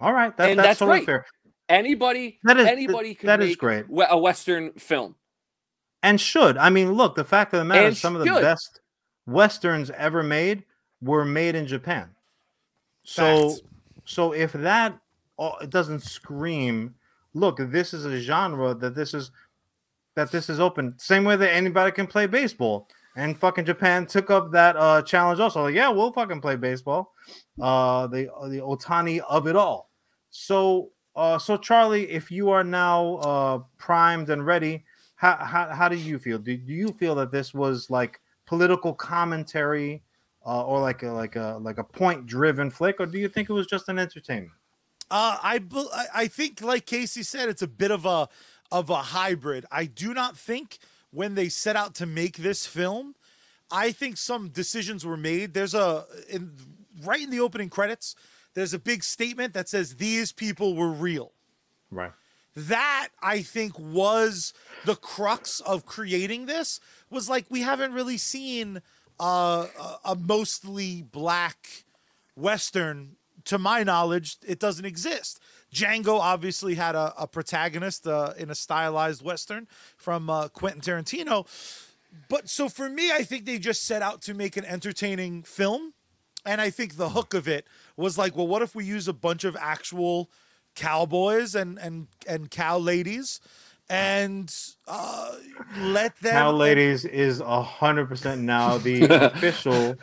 All right, that, And that's, that's totally great. fair. Anybody, That is- anybody can that is great. a western film. And should I mean, look, the fact of the matter And is, some of the best westerns ever made were made in Japan. So, Facts. so if that uh, it doesn't scream, look, this is a genre that this is that this is open. Same way that anybody can play baseball. And fucking Japan took up that uh challenge also. Like, yeah, we'll fucking play baseball. Uh the the Otani of it all. So uh so Charlie, if you are now uh primed and ready, how how, how do you feel? Do, do you feel that this was like political commentary uh, or like a like a like a point driven flick, or do you think it was just an entertainment? Uh, I, I I think, like Casey said, it's a bit of a of a hybrid. I do not think when they set out to make this film, I think some decisions were made. There's a in right in the opening credits. There's a big statement that says these people were real. Right. that I think was the crux of creating this was like we haven't really seen uh, a, a mostly black western to my knowledge it doesn't exist django obviously had a, a protagonist uh, in a stylized western from uh, quentin tarantino. But so for me i think they just set out to make an entertaining film. And I think the hook of it was like, well, what if we use a bunch of actual cowboys and and and cow ladies, and uh, let them Now, ladies, is a hundred percent now [laughs] the official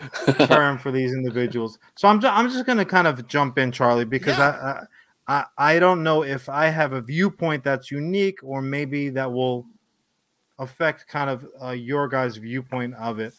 term for these individuals. So I'm ju- I'm just gonna kind of jump in, Charlie, because I, I I I don't know if I have a viewpoint that's unique or maybe that will affect kind of uh, your guys' viewpoint of it.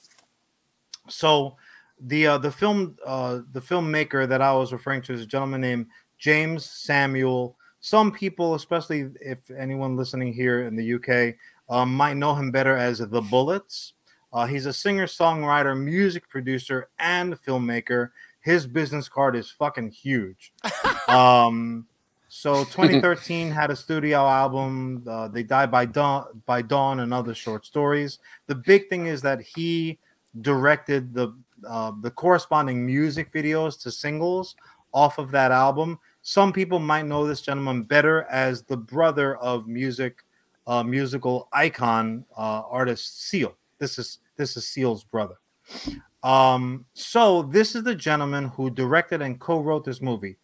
So the uh, the film uh, the filmmaker that I was referring to is a gentleman named Jeymes Samuel. Some people, especially if anyone listening here in the UK, um, might know him better as the Bullitts. Uh, he's a singer, songwriter, music producer, and filmmaker. His business card is fucking huge. [laughs] um, so [laughs] 2013 had a studio album. Uh, they died by dawn, by dawn, and other short stories. The big thing is that he directed the uh, the corresponding music videos to singles off of that album. Some people might know this gentleman better as the brother of music uh, musical icon uh, artist Seal. This is this is Seal's brother. Um, so this is the gentleman who directed and co-wrote this movie.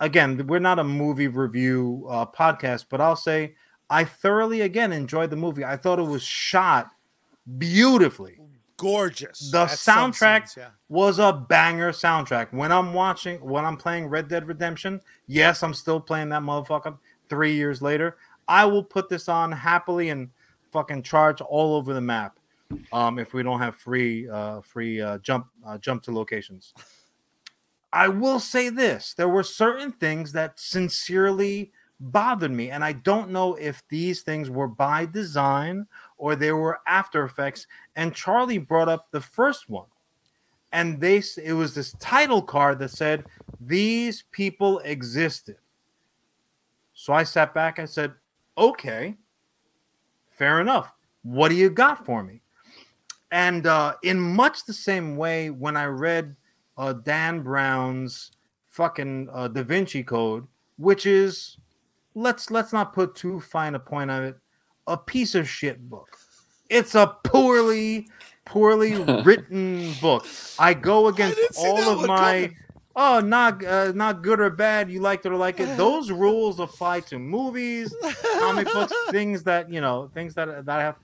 Again, we're not a movie review uh, podcast, but I'll say I thoroughly again enjoyed the movie. I thought it was shot beautifully. Gorgeous. The At some soundtrack- yeah. Was a banger soundtrack. When I'm watching, when I'm playing Red Dead Redemption, yes, I'm still playing that motherfucker three years later. I will put this on happily and fucking charge all over the map. Um, if we don't have free, uh, free uh, jump, uh, jump to locations. I will say this: there were certain things that sincerely bothered me, and I don't know if these things were by design or they were after effects. And Charlie brought up the first one, and they it was this title card that said these people existed. So I sat back. I said, "Okay, fair enough. What do you got for me?" And uh, in much the same way, when I read uh, Dan Brown's fucking uh, Da Vinci Code, which is let's let's not put too fine a point on it, a piece of shit book. It's a poorly poorly [laughs] written book. I go against didn't all of my coming. oh not uh, not good or bad. You liked it or like it. Those rules apply to movies, comic books, [laughs] things that you know, things that that have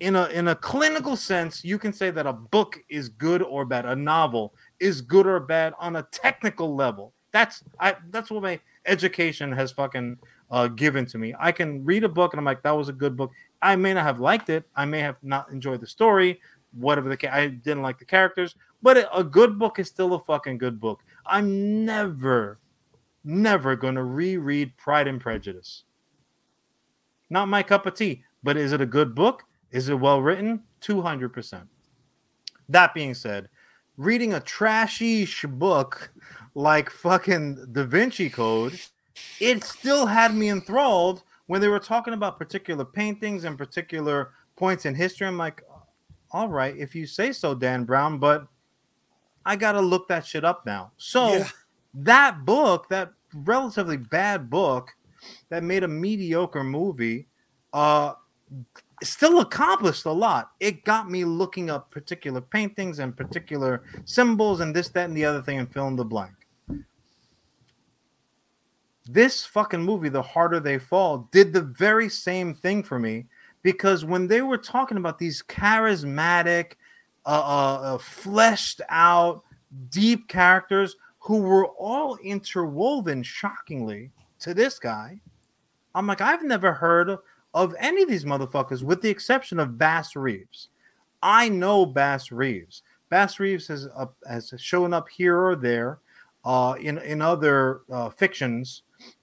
in a in a clinical sense, you can say that a book is good or bad. A novel is good or bad on a technical level. That's I that's what my education has fucking uh, given to me. I can read a book and I'm like, that was a good book. I may not have liked it. I may have not enjoyed the story, whatever the ca- I didn't like the characters, but a good book is still a fucking good book. I'm never, never gonna reread Pride and Prejudice. Not my cup of tea. But is it a good book? Is it well written? Two hundred percent. That being said, reading a trashy book like fucking Da Vinci Code, it still had me enthralled when they were talking about particular paintings and particular points in history. I'm like, all right, if you say so, Dan Brown, but I gotta look that shit up now. So Yeah. that book, that relatively bad book that made a mediocre movie, uh still accomplished a lot. It got me looking up particular paintings and particular symbols and this, that, and the other thing and fill in the blank. This fucking movie, The Harder They Fall, did the very same thing for me because when they were talking about these charismatic, uh, uh, uh, fleshed out, deep characters who were all interwoven shockingly to this guy, I'm like, I've never heard of, of any of these motherfuckers with the exception of Bass Reeves. I know Bass Reeves. Bass Reeves has uh, has shown up here or there uh, in in other uh, fictions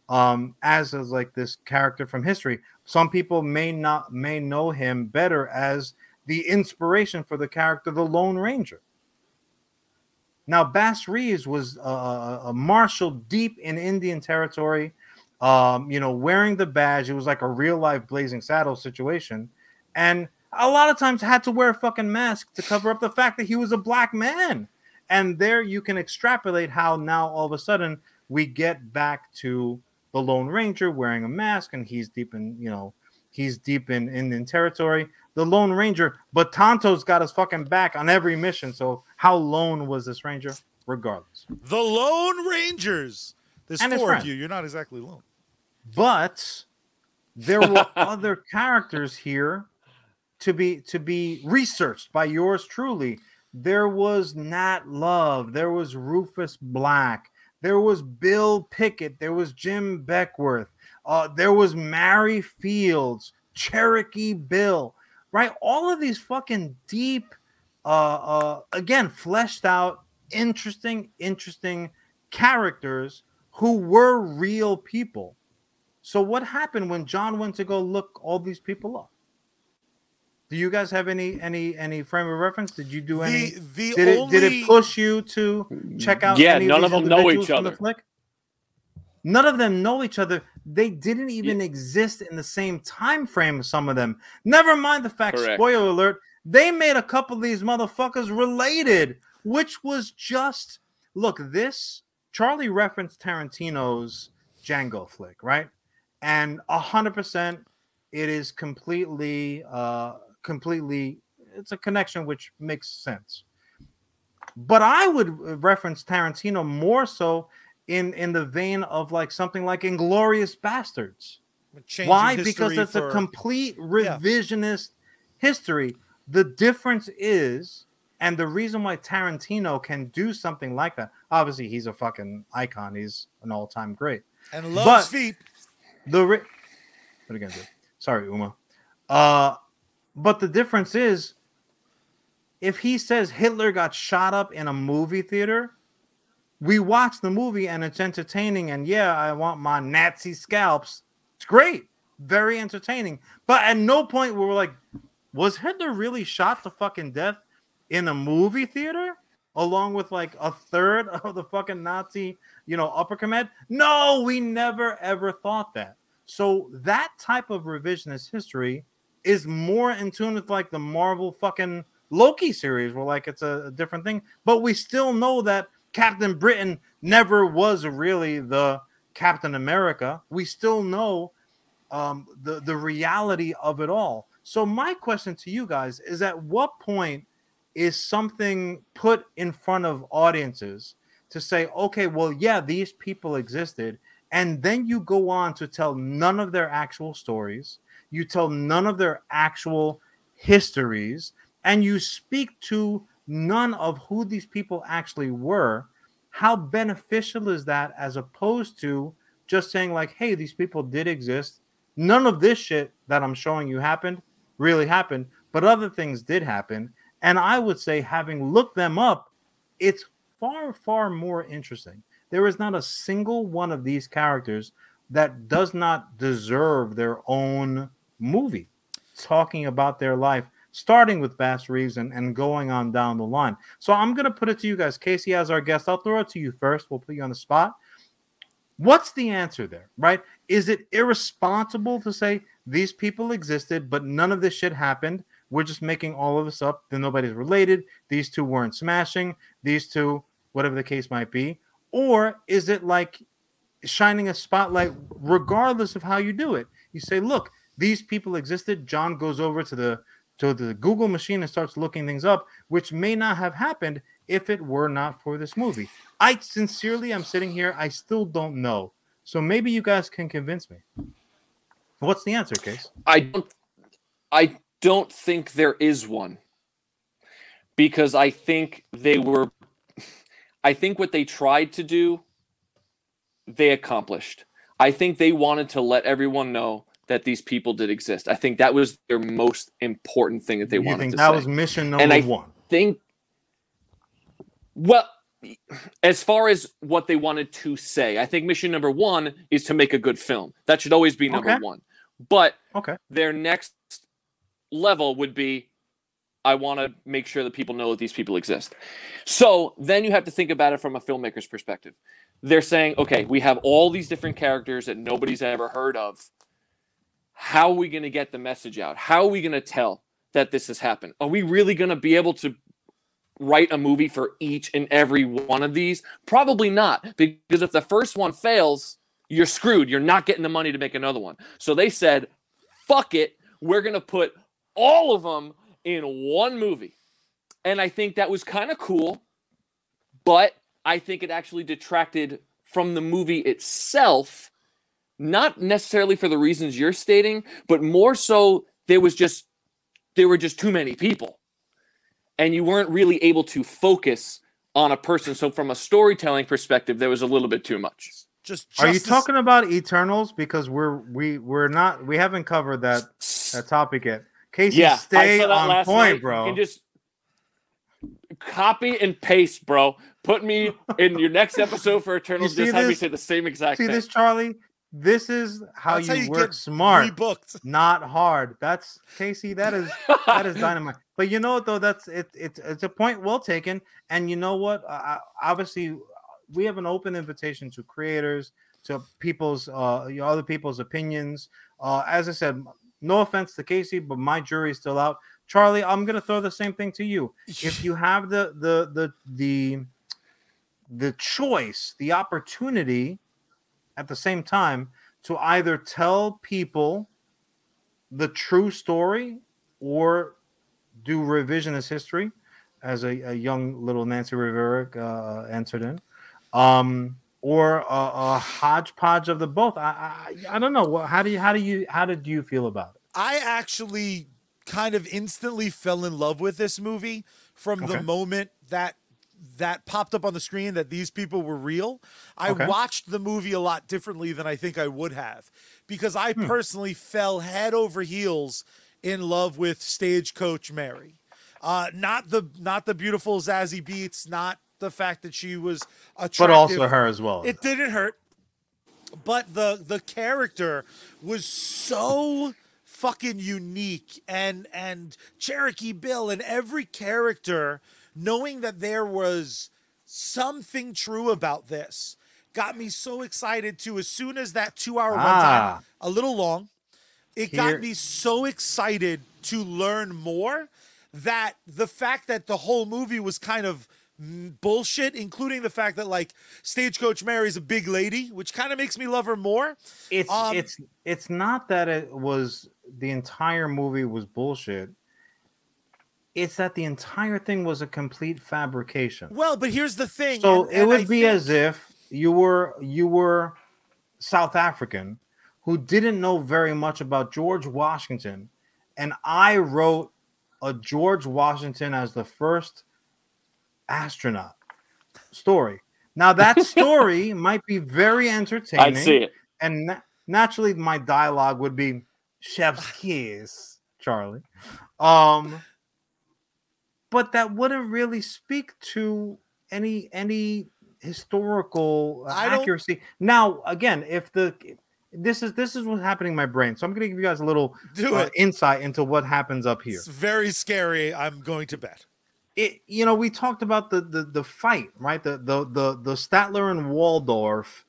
um, as as like this character from history. Some people may not may know him better as the inspiration for the character the Lone Ranger. Now Bass Reeves was a, a marshal deep in Indian territory um, you know, wearing the badge. It was like a real life blazing saddle situation. And a lot of times had to wear a fucking mask to cover up the fact that he was a black man. And there you can extrapolate how now all of a sudden we get back to the Lone Ranger wearing a mask and he's deep in, you know, he's deep in Indian territory. The Lone Ranger, but Tonto's got his fucking back on every mission. So how lone was this Ranger? Regardless. The Lone Rangers. There's And four of you. You're not exactly lone. But there were [laughs] other characters here to be to be researched by yours truly. There was nat love there was rufus buck there was bill pickett there was jim beckwourth uh, there was mary fields cherokee bill right? All of these fucking deep uh, uh, again fleshed out interesting interesting characters who were real people so what happened when John went to go look all these people up? Do you guys have any any any frame of reference? Did you do any? The the Did it only did it push you to check out? Yeah, any none these of them know each other. None of them know each other. They didn't even exist in the same time frame. As some of them. Never mind the fact. Correct. Spoiler alert: they made a couple of these motherfuckers related, which was just look. This Charlie referenced Tarantino's Django flick, right? And a hundred percent, it is completely, uh, completely. It's a connection which makes sense. But I would reference Tarantino more so in in the vein of like something like Inglourious Basterds. Why? Because it's a complete revisionist history. The difference is, and the reason why Tarantino can do something like that, obviously he's a fucking icon. He's an all-time great. And loves But- feet. The ri- what you? Sorry, Uma. Uh, but the difference is, if he says Hitler got shot up in a movie theater, we watch the movie and it's entertaining. And yeah, I want my Nazi scalps. It's great, very entertaining. But at no point were we like, was Hitler really shot to fucking death in a movie theater? Along with like a third [laughs] of the fucking Nazi, you know, upper command. No, we never ever thought that. So that type of revisionist history is more in tune with like the Marvel fucking Loki series, where like it's a, a different thing. But we still know that Captain Britain never was really the Captain America. We still know um, the the reality of it all. So my question to you guys is: At what point is something put in front of audiences to say, okay, well, yeah, these people existed, and then you go on to tell none of their actual stories, you tell none of their actual histories, and you speak to none of who these people actually were. How beneficial is that as opposed to just saying, like, hey, these people did exist? None of this shit that I'm showing you happened really happened, but other things did happen. And I would say, having looked them up, it's far, far more interesting. There is not a single one of these characters that does not deserve their own movie talking about their life, starting with Bass Reeves and, and going on down the line. So I'm going to put it to you guys. Casey, as our guest, I'll throw it to you first. We'll put you on the spot. What's the answer there, right? Is it irresponsible to say these people existed, but none of this shit happened? We're just making all of this up. Then nobody's related. These two weren't smashing. These two, whatever the case might be. Or is it like shining a spotlight regardless of how you do it? You say, look, these people existed. John goes over to the to the Google machine and starts looking things up, which may not have happened if it were not for this movie. I sincerely I'm sitting here, I still don't know. So maybe you guys can convince me. What's the answer, Case? I don't I don't think there is one. Because I think they were I think what they tried to do they accomplished. I think they wanted to let everyone know that these people did exist. I think that was their most important thing that they you wanted think to that say. was mission number And I one? think well as far as what they wanted to say i think mission number one is to make a good film that should always be number Okay. one but Okay. their next level would be i want to make sure that people know that these people exist so then you have to think about it from a filmmaker's perspective they're saying okay we have all these different characters that nobody's ever heard of how are we going to get the message out how are we going to tell that this has happened are we really going to be able to write a movie for each and every one of these? Probably not, because if the first one fails, you're screwed. You're not getting the money to make another one. So they said, fuck it. We're going to put all of them in one movie. And I think that was kind of cool, but I think it actually detracted from the movie itself, not necessarily for the reasons you're stating, but more so there was just there were just too many people and you weren't really able to focus on a person. So from a storytelling perspective, there was a little bit too much. Just Are you justice- talking about Eternals? Because we're we we're not we haven't covered that that topic yet. Casey, yeah, stay saw that on last point, night. bro. You can just copy and paste, bro. Put me [laughs] in your next episode for Eternals. see Just have me this? say the same exact See thing. this, Charlie? This is how That's you, how you work get smart, Rebooked. [laughs] not hard. That's Casey. That is that is dynamite. [laughs] But you know what though? That's it. It's it's a point well taken. And you know what? Uh, obviously, we have an open invitation to creators, to people's uh, you know, other people's opinions. Uh, as I said, no offense to Casey, but my jury is still out. Charlie, I'm gonna throw the same thing to you. If [sighs] you have the the the the the choice, the opportunity at the same time to either tell people the true story or do revisionist history, as a, a young little Nancy Rivera uh, answered in, um, or a, a hodgepodge of the both. I, I I don't know. How do you how do you how did you feel about it? I actually kind of instantly fell in love with this movie from the moment that that popped up on the screen that these people were real. I Okay. watched the movie a lot differently than I think I would have because I Hmm. personally fell head over heels in love with Stagecoach Mary. Uh, not the not the beautiful Zazie Beetz, not the fact that she was attractive. but also her as well. It didn't hurt. But the the character was so fucking unique and and Cherokee Bill and every character knowing that there was something true about this got me so excited to as soon as that 2 hour Ah. runtime a little long it Here- got me so excited to learn more that the fact that the whole movie was kind of bullshit, including the fact that like Stagecoach Mary's a big lady, which kind of makes me love her more. it's um, it's it's not that it was the entire movie was bullshit. It's that the entire thing was a complete fabrication. Well, but here's the thing. So and- it and would I be think- as if you were you were South African who didn't know very much about George Washington, and I wrote a George Washington as the first astronaut story. Now that [laughs] story might be very entertaining, I'd see it. and na- naturally my dialogue would be chef's [laughs] kiss, Charlie. Um, but that wouldn't really speak to any any historical I accuracy. Now, again, if the this is this is what's happening in my brain, so I'm going to give you guys a little uh, insight into what happens up here. It's very scary. I'm going to bed. It, you know, we talked about the the, the fight, right? The the the the Statler and Waldorf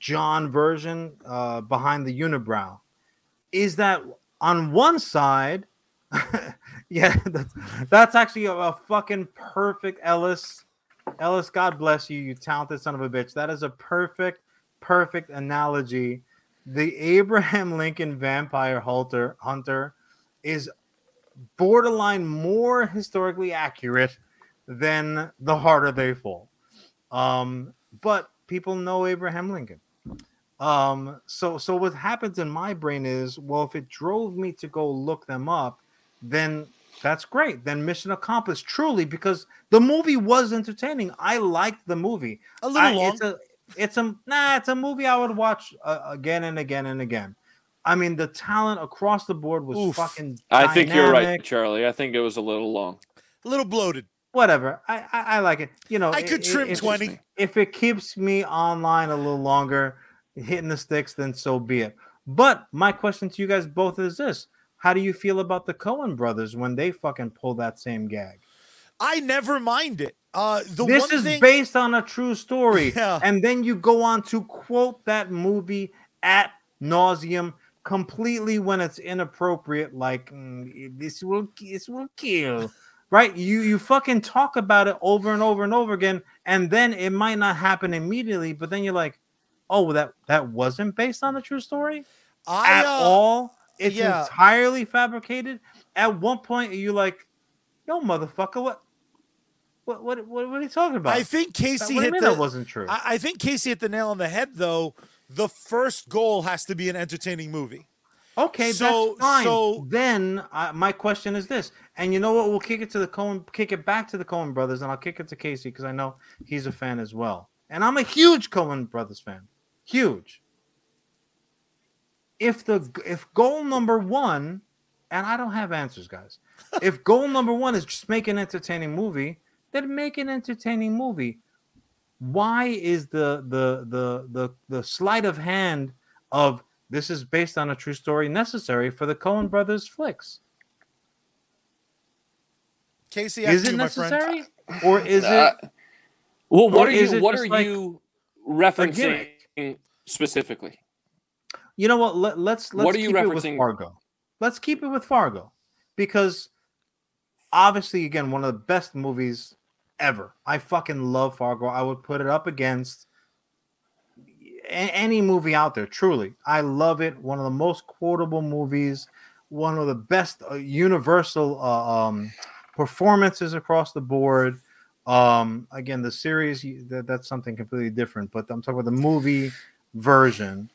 John version uh, behind the unibrow. Is that on one side? [laughs] yeah, [laughs] that's, that's actually a, a fucking perfect Ellis. Ellis, God bless you, you talented son of a bitch. That is a perfect, perfect analogy. The Abraham Lincoln vampire hunter hunter is borderline more historically accurate than the harder they fall. Um, but people know Abraham Lincoln. Um, so so what happens in my brain is, well, if it drove me to go look them up, then that's great. Then mission accomplished, truly, because the movie was entertaining. I liked the movie. A little I- long. It's a it's a nah. It's a movie I would watch uh, again and again and again. I mean, the talent across the board was Oof. fucking. I think you're right. Charlie. I think it was a little long. a little bloated. Whatever. I, I I like it. You know, I could it- trim if- 20. If it keeps me online a little longer, hitting the sticks, then so be it. But my question to you guys both is this: How do you feel about the Coen brothers when they fucking pull that same gag? I never mind it. Uh, the this one is thing, based on a true story. [laughs] Yeah. And then you go on to quote that movie at nauseum completely when it's inappropriate, like "Mm, this will this will kill. Right? You you fucking talk about it over and over and over again, and then it might not happen immediately, but then you're like, oh, that that wasn't based on a true story I, at uh, all. It's yeah. entirely fabricated. At one point, you're like, yo, motherfucker, what? What, what, what, what are you talking about? I think Casey hit the. that wasn't true. I, I think Casey hit the nail on the head, though. The first goal has to be an entertaining movie. Okay, So- that's fine. so- then uh, my question is this, and you know what? We'll kick it to the Coen, kick it back to the Coen brothers, and I'll kick it to Casey because I know he's a fan as well, and I'm a huge Coen brothers fan, huge. If the if goal number one, and I don't have answers, guys. [laughs] If goal number one is just make an entertaining movie, then make an entertaining movie. Why is the the the the the sleight of hand of this is based on a true story necessary for the Coen brothers flicks? Casey, Is it you, necessary, or is Uh, it Well, what are you? it What are like you referencing specifically? You know what? Let, let's let's What are you keep it with referencing? Fargo. Let's keep it with Fargo because obviously, again, one of the best movies ever. I fucking love Fargo. I would put it up against any movie out there. Truly, I love it. One of the most quotable movies. One of the best uh, universal uh, um, performances across the board. Um, again, the series that, that's something completely different, but I'm talking about the movie version.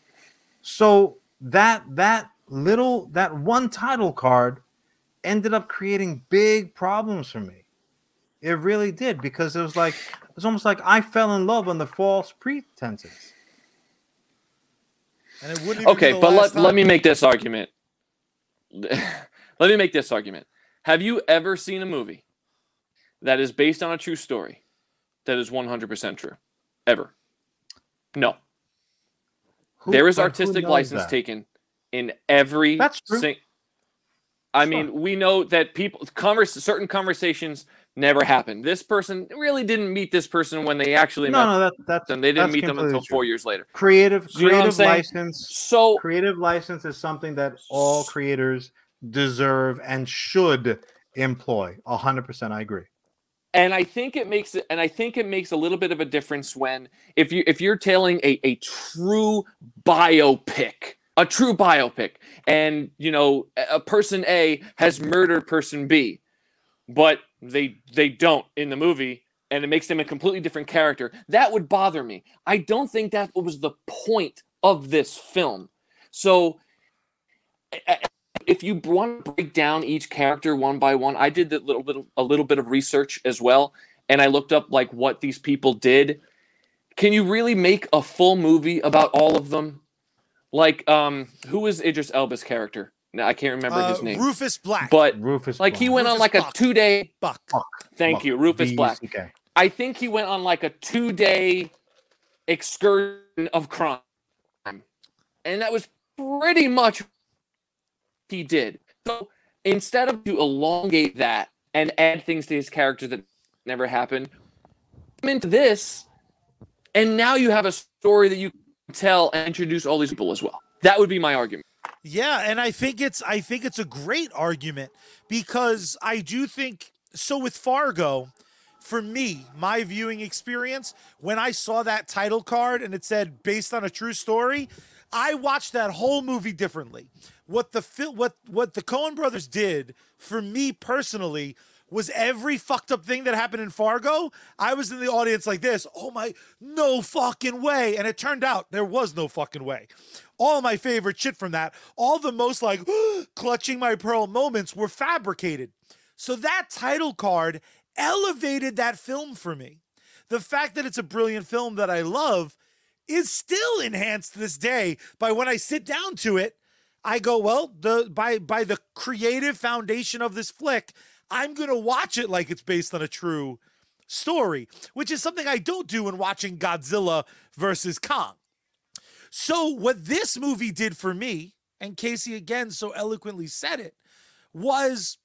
So that that little that one title card ended up creating big problems for me. It really did because it was like it was almost like I fell in love on the false pretenses. And it wouldn't Okay, but let, let me make this argument. [laughs] let me make this argument. Have you ever seen a movie that is based on a true story that is 100% true? Ever? No. Who- there is artistic license that? taken in every That's true. sing- I mean, we know that people converse certain conversations never happen. This person really didn't meet this person when they actually met No, no, that, that's them. They didn't meet them until true. four years later. Creative, You know what I'm creative license. So Creative license is something that all creators deserve and should employ. A hundred percent, I agree. and I think it makes it and I think it makes a little bit of a difference when if you if you're telling a, a true biopic a true biopic and you know a- person A has murdered person B but they they don't in the movie and it makes them a completely different character that would bother me I don't think that was the point of this film so if you want to break down each character one by one, I did little bit of, a little bit of research as well, and I looked up like what these people did. Can you really make a full movie about all of them? Like, um, who is Idris Elba's character? No, I can't remember his Uh, name. Rufus Black. but Rufus, like he Black. went on Rufus like a two day. Buck. Buck, Thank Buck, you, Rufus Black. B-U-C-K. I think he went on like a two day excursion of crime. And that was pretty much what he did. So instead of to elongate that and add things to his character that never happened, into this, and now you have a story that you can tell and introduce all these people as well. That would be my argument. Yeah, and I think it's I think it's a great argument because I do think so with Fargo, for me, my viewing experience, when I saw that title card and it said based on a true story, I watched that whole movie differently. What the what what the Coen brothers did for me personally was every fucked up thing that happened in Fargo. I was in the audience like this. Oh my, no fucking way. And it turned out there was no fucking way. All my favorite shit from that, all the most like [gasps] clutching my pearl moments were fabricated. So that title card elevated that film for me. The fact that it's a brilliant film that I love is still enhanced this day by when I sit down to it, I go, well, the by by the creative foundation of this flick, I'm gonna watch it like it's based on a true story, which is something I don't do when watching Godzilla versus Kong. So what this movie did for me, and Casey again so eloquently said it, was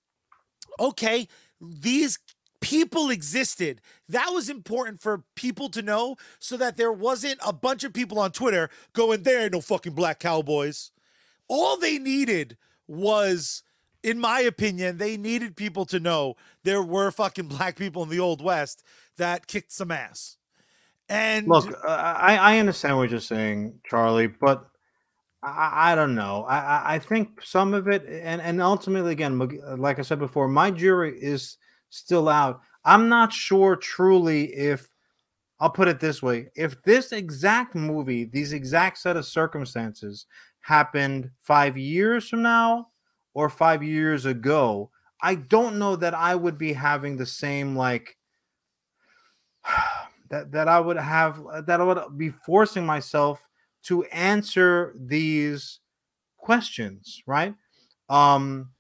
okay, these people existed. That was important for people to know so that there wasn't a bunch of people on Twitter going, there ain't no fucking black cowboys. All they needed was, in my opinion, they needed people to know there were fucking black people in the Old West that kicked some ass. And Look, uh, I I understand what you're saying, Charlie, but I, I don't know. I, I think some of it, and and ultimately, again, like I said before, my jury is still out. I'm not sure truly if I'll put it this way: if this exact movie, these exact set of circumstances, happened five years from now or five years ago, I don't know that I would be having the same like [sighs] that that I would have that I would be forcing myself to answer these questions, right? Um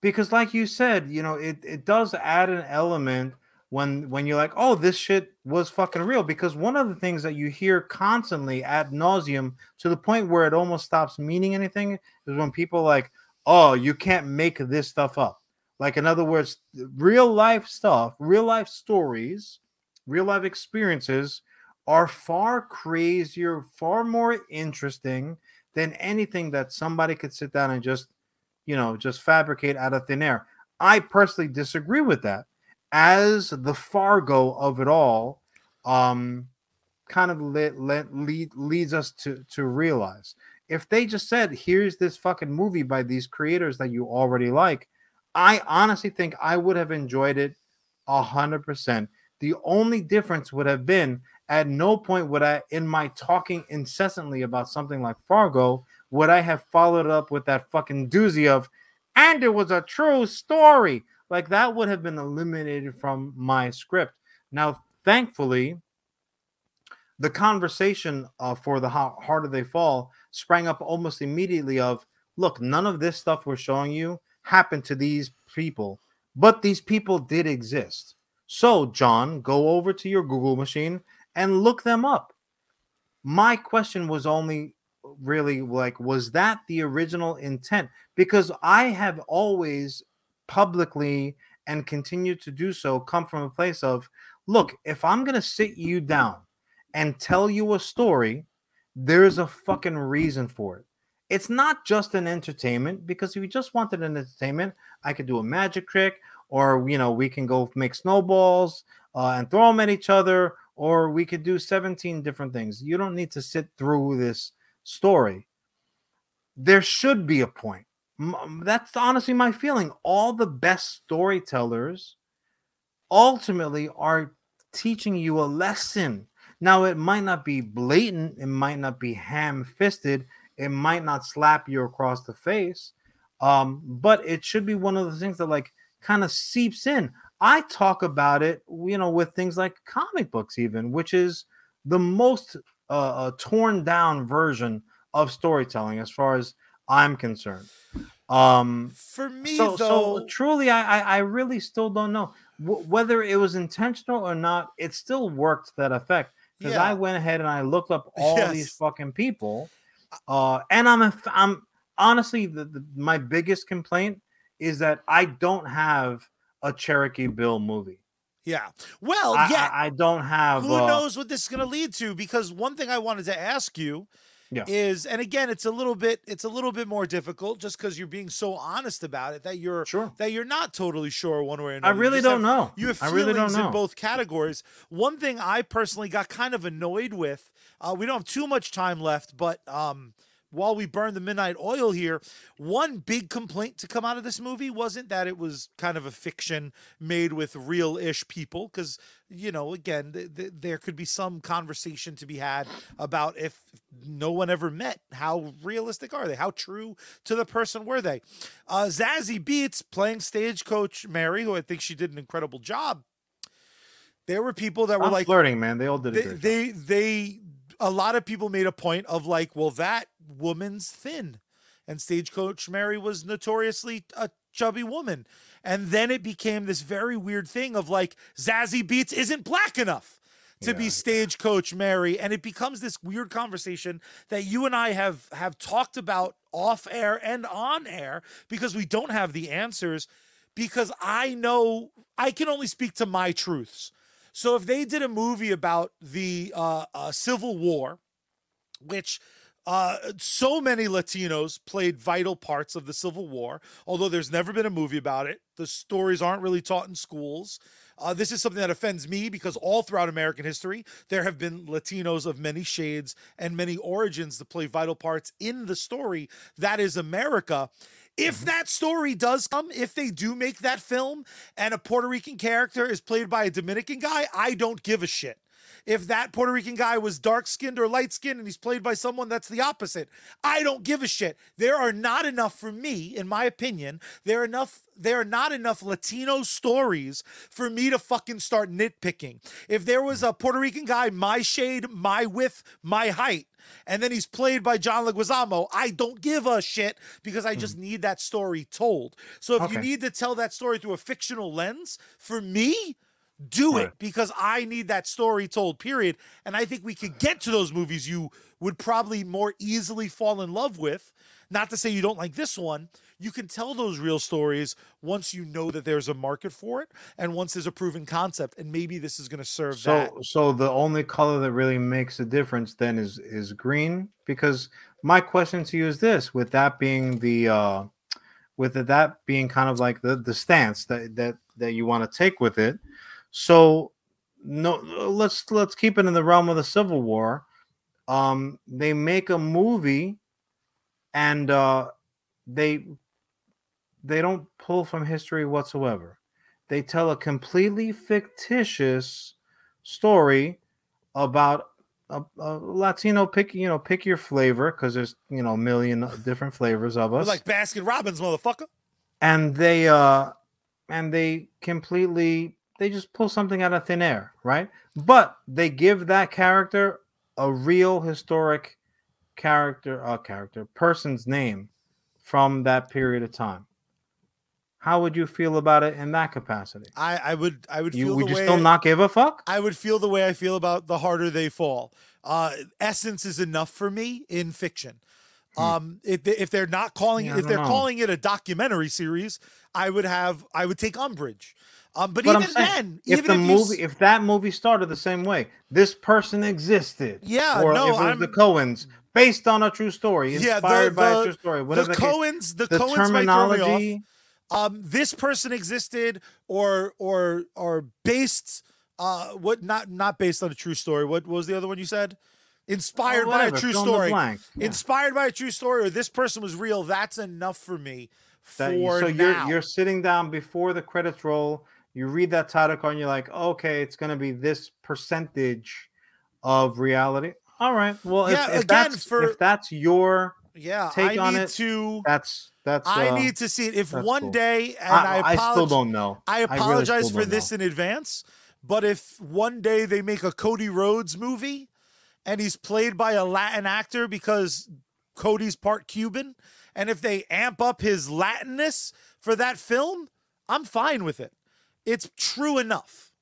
because like you said, you know, it it does add an element when when you're like, oh, this shit was fucking real. Because one of the things that you hear constantly ad nauseum to the point where it almost stops meaning anything is when people like, oh, you can't make this stuff up. Like in other words, real life stuff, real life stories, real life experiences are far crazier, far more interesting than anything that somebody could sit down and just, you know, just fabricate out of thin air. I personally disagree with that. As the Fargo of it all, um, kind of lead leads us to to realize if they just said, "Here's this fucking movie by these creators that you already like," I honestly think I would have enjoyed it a hundred percent. The only difference would have been at no point would I, in my talking incessantly about something like Fargo, would I have followed up with that fucking doozy of, and it was a true story. Like that would have been eliminated from my script. Now, thankfully, the conversation uh, for the how harder they fall sprang up almost immediately of look none of this stuff we're showing you happened to these people but these people did exist. So john go over to your google machine and look them up. My question was only really like was that the original intent? Because i have always publicly and continue to do so come from a place of look if i'm going to sit you down and tell you a story, there's a fucking reason for it. It's not just an entertainment because if you just wanted an entertainment, I could do a magic trick, or you know, we can go make snowballs uh, and throw them at each other, or we could do 17 different things. You don't need to sit through this story. There should be a point. That's honestly my feeling. All the best storytellers ultimately are teaching you a lesson now, it might not be blatant, it might not be ham fisted, it might not slap you across the face, um, but it should be one of the things that like kind of seeps in. I talk about it, you know, with things like comic books, even, which is the most uh, uh, torn down version of storytelling as far as I'm concerned. Um, For me, so, though, so truly, I, I, I really still don't know w- whether it was intentional or not. It still worked that effect because yeah. I went ahead and I looked up [laughs] all Yes. these fucking people, uh, and I'm I'm honestly the, the, my biggest complaint is that I don't have a Cherokee Bill movie. yeah. Well, I, yeah. I, I don't have. Who uh, knows what this is going to lead to? Because one thing I wanted to ask you Yeah. is, and again, it's a little bit, it's a little bit more difficult, just because you're being so honest about it that you're Sure. that you're not totally sure one way or another. I really don't have- know. You have I feelings really don't know. in both categories. One thing I personally got kind of annoyed with, uh, we don't have too much time left, but um, while we burn the midnight oil here, one big complaint to come out of this movie wasn't that it was kind of a fiction made with real-ish people, because you know, again, th- th- there could be some conversation to be had about if no one ever met, how realistic are they? How true to the person were they? Uh, Zazie Beetz playing stagecoach Mary, who I think she did an incredible job. There were people that were I'm like, flirting, man. They all did they, they, they, a lot of people made a point of like, well, that woman's thin, and stagecoach Mary was notoriously a chubby woman, and then it became this very weird thing of like, Zazie Beetz isn't black enough to be stagecoach Mary, and it becomes this weird conversation that you and I have have talked about off air and on air because we don't have the answers because I know I can only speak to my truths. So if they did a movie about the uh, uh, Civil War, which uh, so many Latinos played vital parts of the Civil War, although there's never been a movie about it. The stories aren't really taught in schools. Uh, this is something that offends me because all throughout American history, there have been Latinos of many shades and many origins to play vital parts in the story that is America. If mm-hmm. that story does come, if they do make that film and a Puerto Rican character is played by a Dominican guy, I don't give a shit. If that Puerto Rican guy was dark skinned or light skinned and he's played by someone that's the opposite, I don't give a shit. There are not enough for me, in my opinion, there are enough there are not enough Latino stories for me to fucking start nitpicking. If there was a Puerto Rican guy, my shade, my width, my height, and then he's played by John Leguizamo, I don't give a shit because I just mm-hmm. need that story told. So if you need to tell that story through a fictional lens, for me, do it because I need that story told, period. And I think we could get to those movies you would probably more easily fall in love with. Not to say you don't like this one. You can tell those real stories once you know that there's a market for it and once there's a proven concept. And maybe this is going to serve that. So, so the only color that really makes a difference then is is green. Because my question to you is this: with that being the, uh, with that being kind of like the the stance that that that you want to take with it. So, no, let's let's keep it in the realm of the Civil War. Um, they make a movie, and uh, they they don't pull from history whatsoever. They tell a completely fictitious story about a, a Latino pick, you know, pick your flavor because there's you know a million different flavors of We're us. like Baskin Robbins, motherfucker. and they uh and they completely they just pull something out of thin air, right? But they give that character a real historic character, uh, character, person's name from that period of time. How would you feel about it in that capacity? I, I would I would You feel would the you way still not give a fuck? I would feel the way I feel about the harder they fall. Uh, essence is enough for me in fiction. Hmm. Um, if they, if they're not calling Yeah, it, if they're know. calling it a documentary series, I would have I would take umbrage. Um, but, But even saying, then, if even the if you s- movie, if that movie started the same way, this person existed. Yeah, or no, if it was I'm- the Coens, based on a true story, Yeah, the- inspired by the- a true story. the case- Coens, the, the Coens might throw me off. terminology. um this person existed or or or based uh what not not based on a true story what, what was the other one you said inspired or by a true story. Yeah. inspired by a true story or this person was real that's enough for me That- for so now you're you're sitting down before the credits roll. You read that title card, and you're like, okay, it's gonna be this percentage of reality. All right. Well, Yeah, if, if again, that's for- if that's your yeah take i on need it, to that's that's i uh, need to see it if one cool. day and I, i, I still don't know. I really apologize still for this know. in advance, but if one day they make a Cody Rhodes movie and he's played by a Latin actor because Cody's part Cuban, and if they amp up his Latinness for that film, I'm fine with it. It's true enough.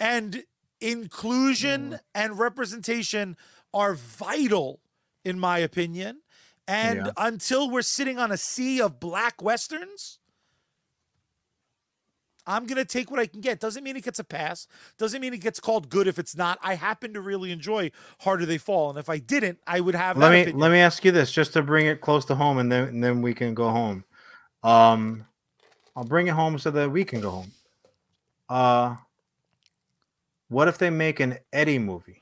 And inclusion Mm. and representation are vital, in my opinion. And Yeah. until we're sitting on a sea of black westerns, I'm gonna take what I can get. Doesn't mean it gets a pass. Doesn't mean it gets called good if it's not. I happen to really enjoy Harder They Fall, and if I didn't, I would have. let that me opinion. let me ask you this just to bring it close to home and then and then we can go home um i'll bring it home so that we can go home uh what if they make an eddie movie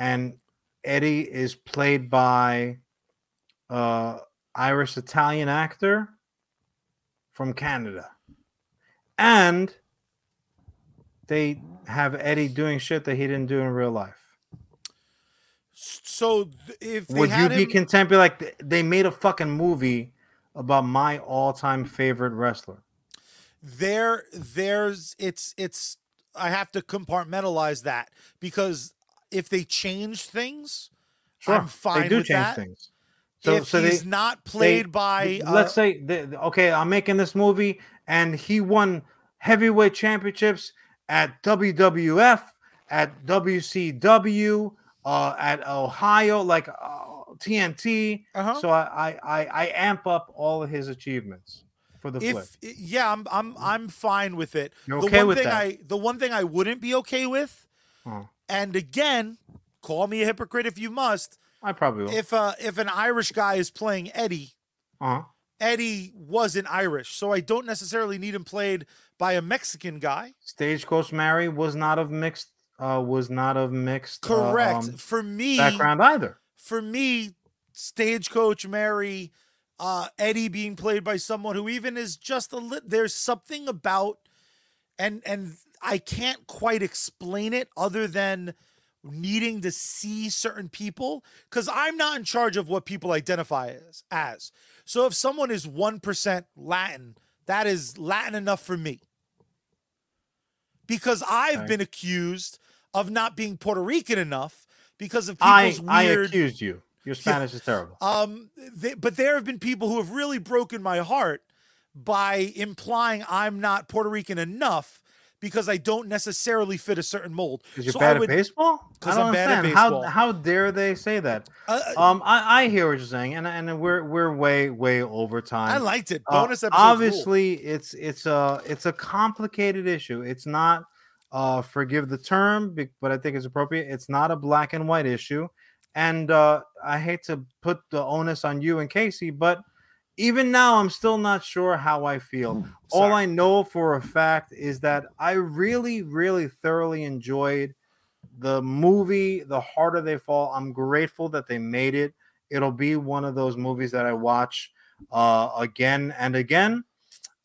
and eddie is played by uh irish italian actor from canada and they have eddie doing shit that he didn't do in real life So if they would you be him, content? Be like, they made a fucking movie about my all-time favorite wrestler. There, there's it's it's. I have to compartmentalize that because if they change things, I'm fine they do with change that. things. So, if so he's they, not played by, uh, let's say, th- okay, I'm making this movie, and he won heavyweight championships at WWF, at WCW, uh, at Ohio, like uh, TNT. uh-huh. So I, I, I, I amp up all of his achievements for the flip. if yeah, I'm I'm I'm fine with it. You're the okay one with thing that? I the one thing I wouldn't be okay with, Uh-huh. and again, call me a hypocrite if you must. I probably will. If uh if an Irish guy is playing Eddie, uh-huh. Eddie wasn't Irish, so I don't necessarily need him played by a Mexican guy. Stagecoach Mary was not of mixed uh was not of mixed uh, Correct. um, for me, background either. for me, Stagecoach Mary, uh, Eddie being played by someone who even is just a lit. There's something about, and and I can't quite explain it other than needing to see certain people because I'm not in charge of what people identify as. As so, if someone is one percent Latin, that is Latin enough for me. Because I've Okay. been accused of not being Puerto Rican enough because of I people's I weird. accused you. Your Spanish is terrible. Um, they, but there have been people who have really broken my heart by implying I'm not Puerto Rican enough because I don't necessarily fit a certain mold. Because you're so bad I would, at baseball? 'Cause I don't I'm bad at baseball. How how dare they say that? uh, Um, I, I hear what you're saying, and and we're we're way way over time. I liked it. Uh, Bonus episode. Obviously, obviously it's it's a it's a complicated issue it's not uh forgive the term but i think it's appropriate it's not a black and white issue and uh i hate to put the onus on you and casey but even now i'm still not sure how i feel. All i know for a fact is that i really really thoroughly enjoyed the movie the harder they fall. I'm grateful that they made it. It'll be one of those movies that i watch uh, again and again.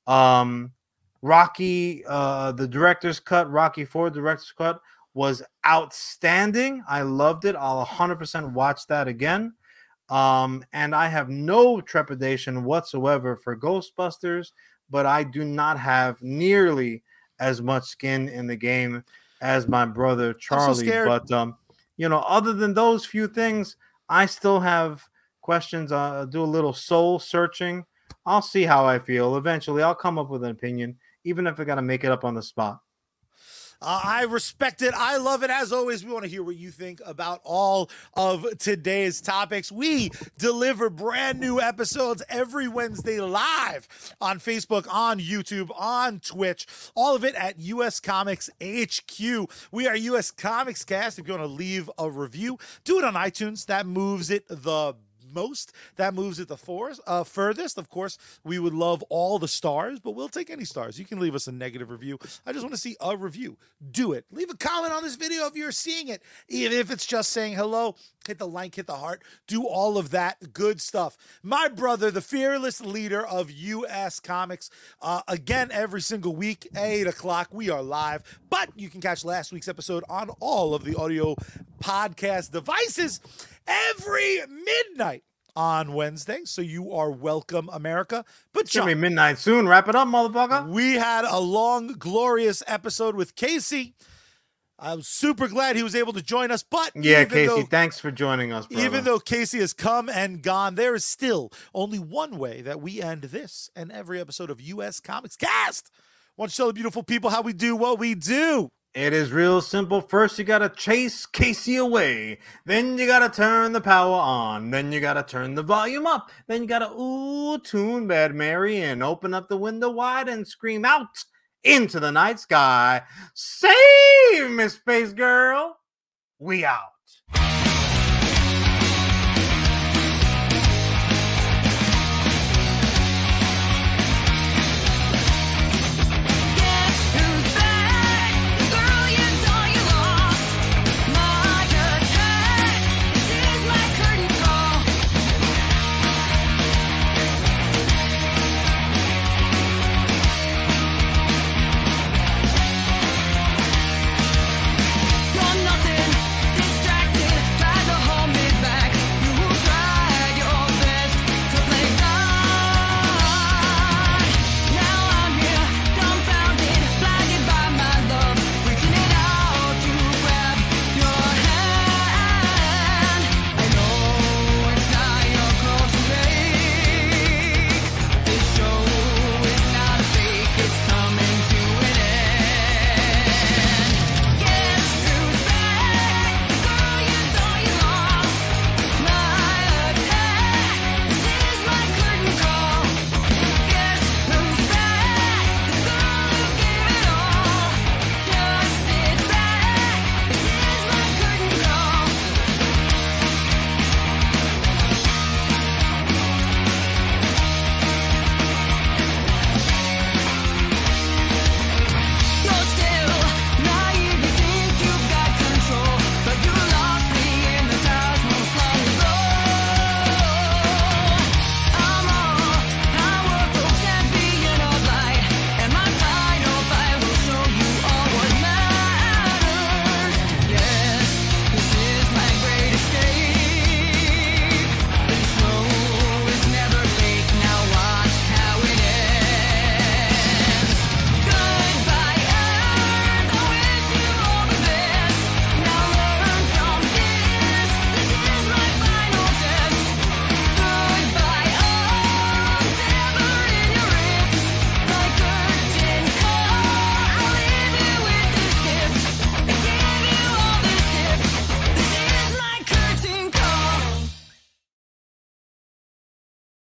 Um, Rocky, uh, the director's cut, Rocky Four director's cut was outstanding. I loved it. I'll 100% watch that again. Um, and I have no trepidation whatsoever for Ghostbusters, but I do not have nearly as much skin in the game as my brother Charlie. scared. but um, you know, other than those few things, I still have questions. Uh, do a little soul searching. I'll see how I feel. Eventually, I'll come up with an opinion, even if I got to make it up on the spot. Uh, I respect it. I love it. As always, we want to hear what you think about all of today's topics. We deliver brand new episodes every Wednesday live on Facebook, on YouTube, on Twitch, all of it at US Comics HQ. We are US Comics Cast. If you want to leave a review, do it on iTunes. That moves it the most. That moves it the fourth, uh, furthest. Of course, we would love all the stars, but we'll take any stars. You can leave us a negative review. I just want to see a review. Do it. Leave a comment on this video if you're seeing it, even if it's just saying hello. Hit the like, hit the heart, do all of that good stuff. My brother, the fearless leader of US Comics, uh, again every single week, eight o'clock. We are live, but you can catch last week's episode on all of the audio podcast devices every midnight on Wednesday. So you are welcome, America. But It's gonna be midnight soon. Wrap it up, motherfucker. we had a long, glorious episode with Casey. I'm super glad he was able to join us, but Yeah, Casey, though- thanks for joining us. Brother. even though Casey has come and gone, there is still only one way that we end this and every episode of US Comics Cast. Want to show the beautiful people how we do what we do. It is real simple. First, you gotta chase Casey away. Then you gotta turn the power on. Then you gotta turn the volume up. Then you gotta ooh tune Bad Mary and open up the window wide and scream out into the night sky. Save Miss space girl. We out.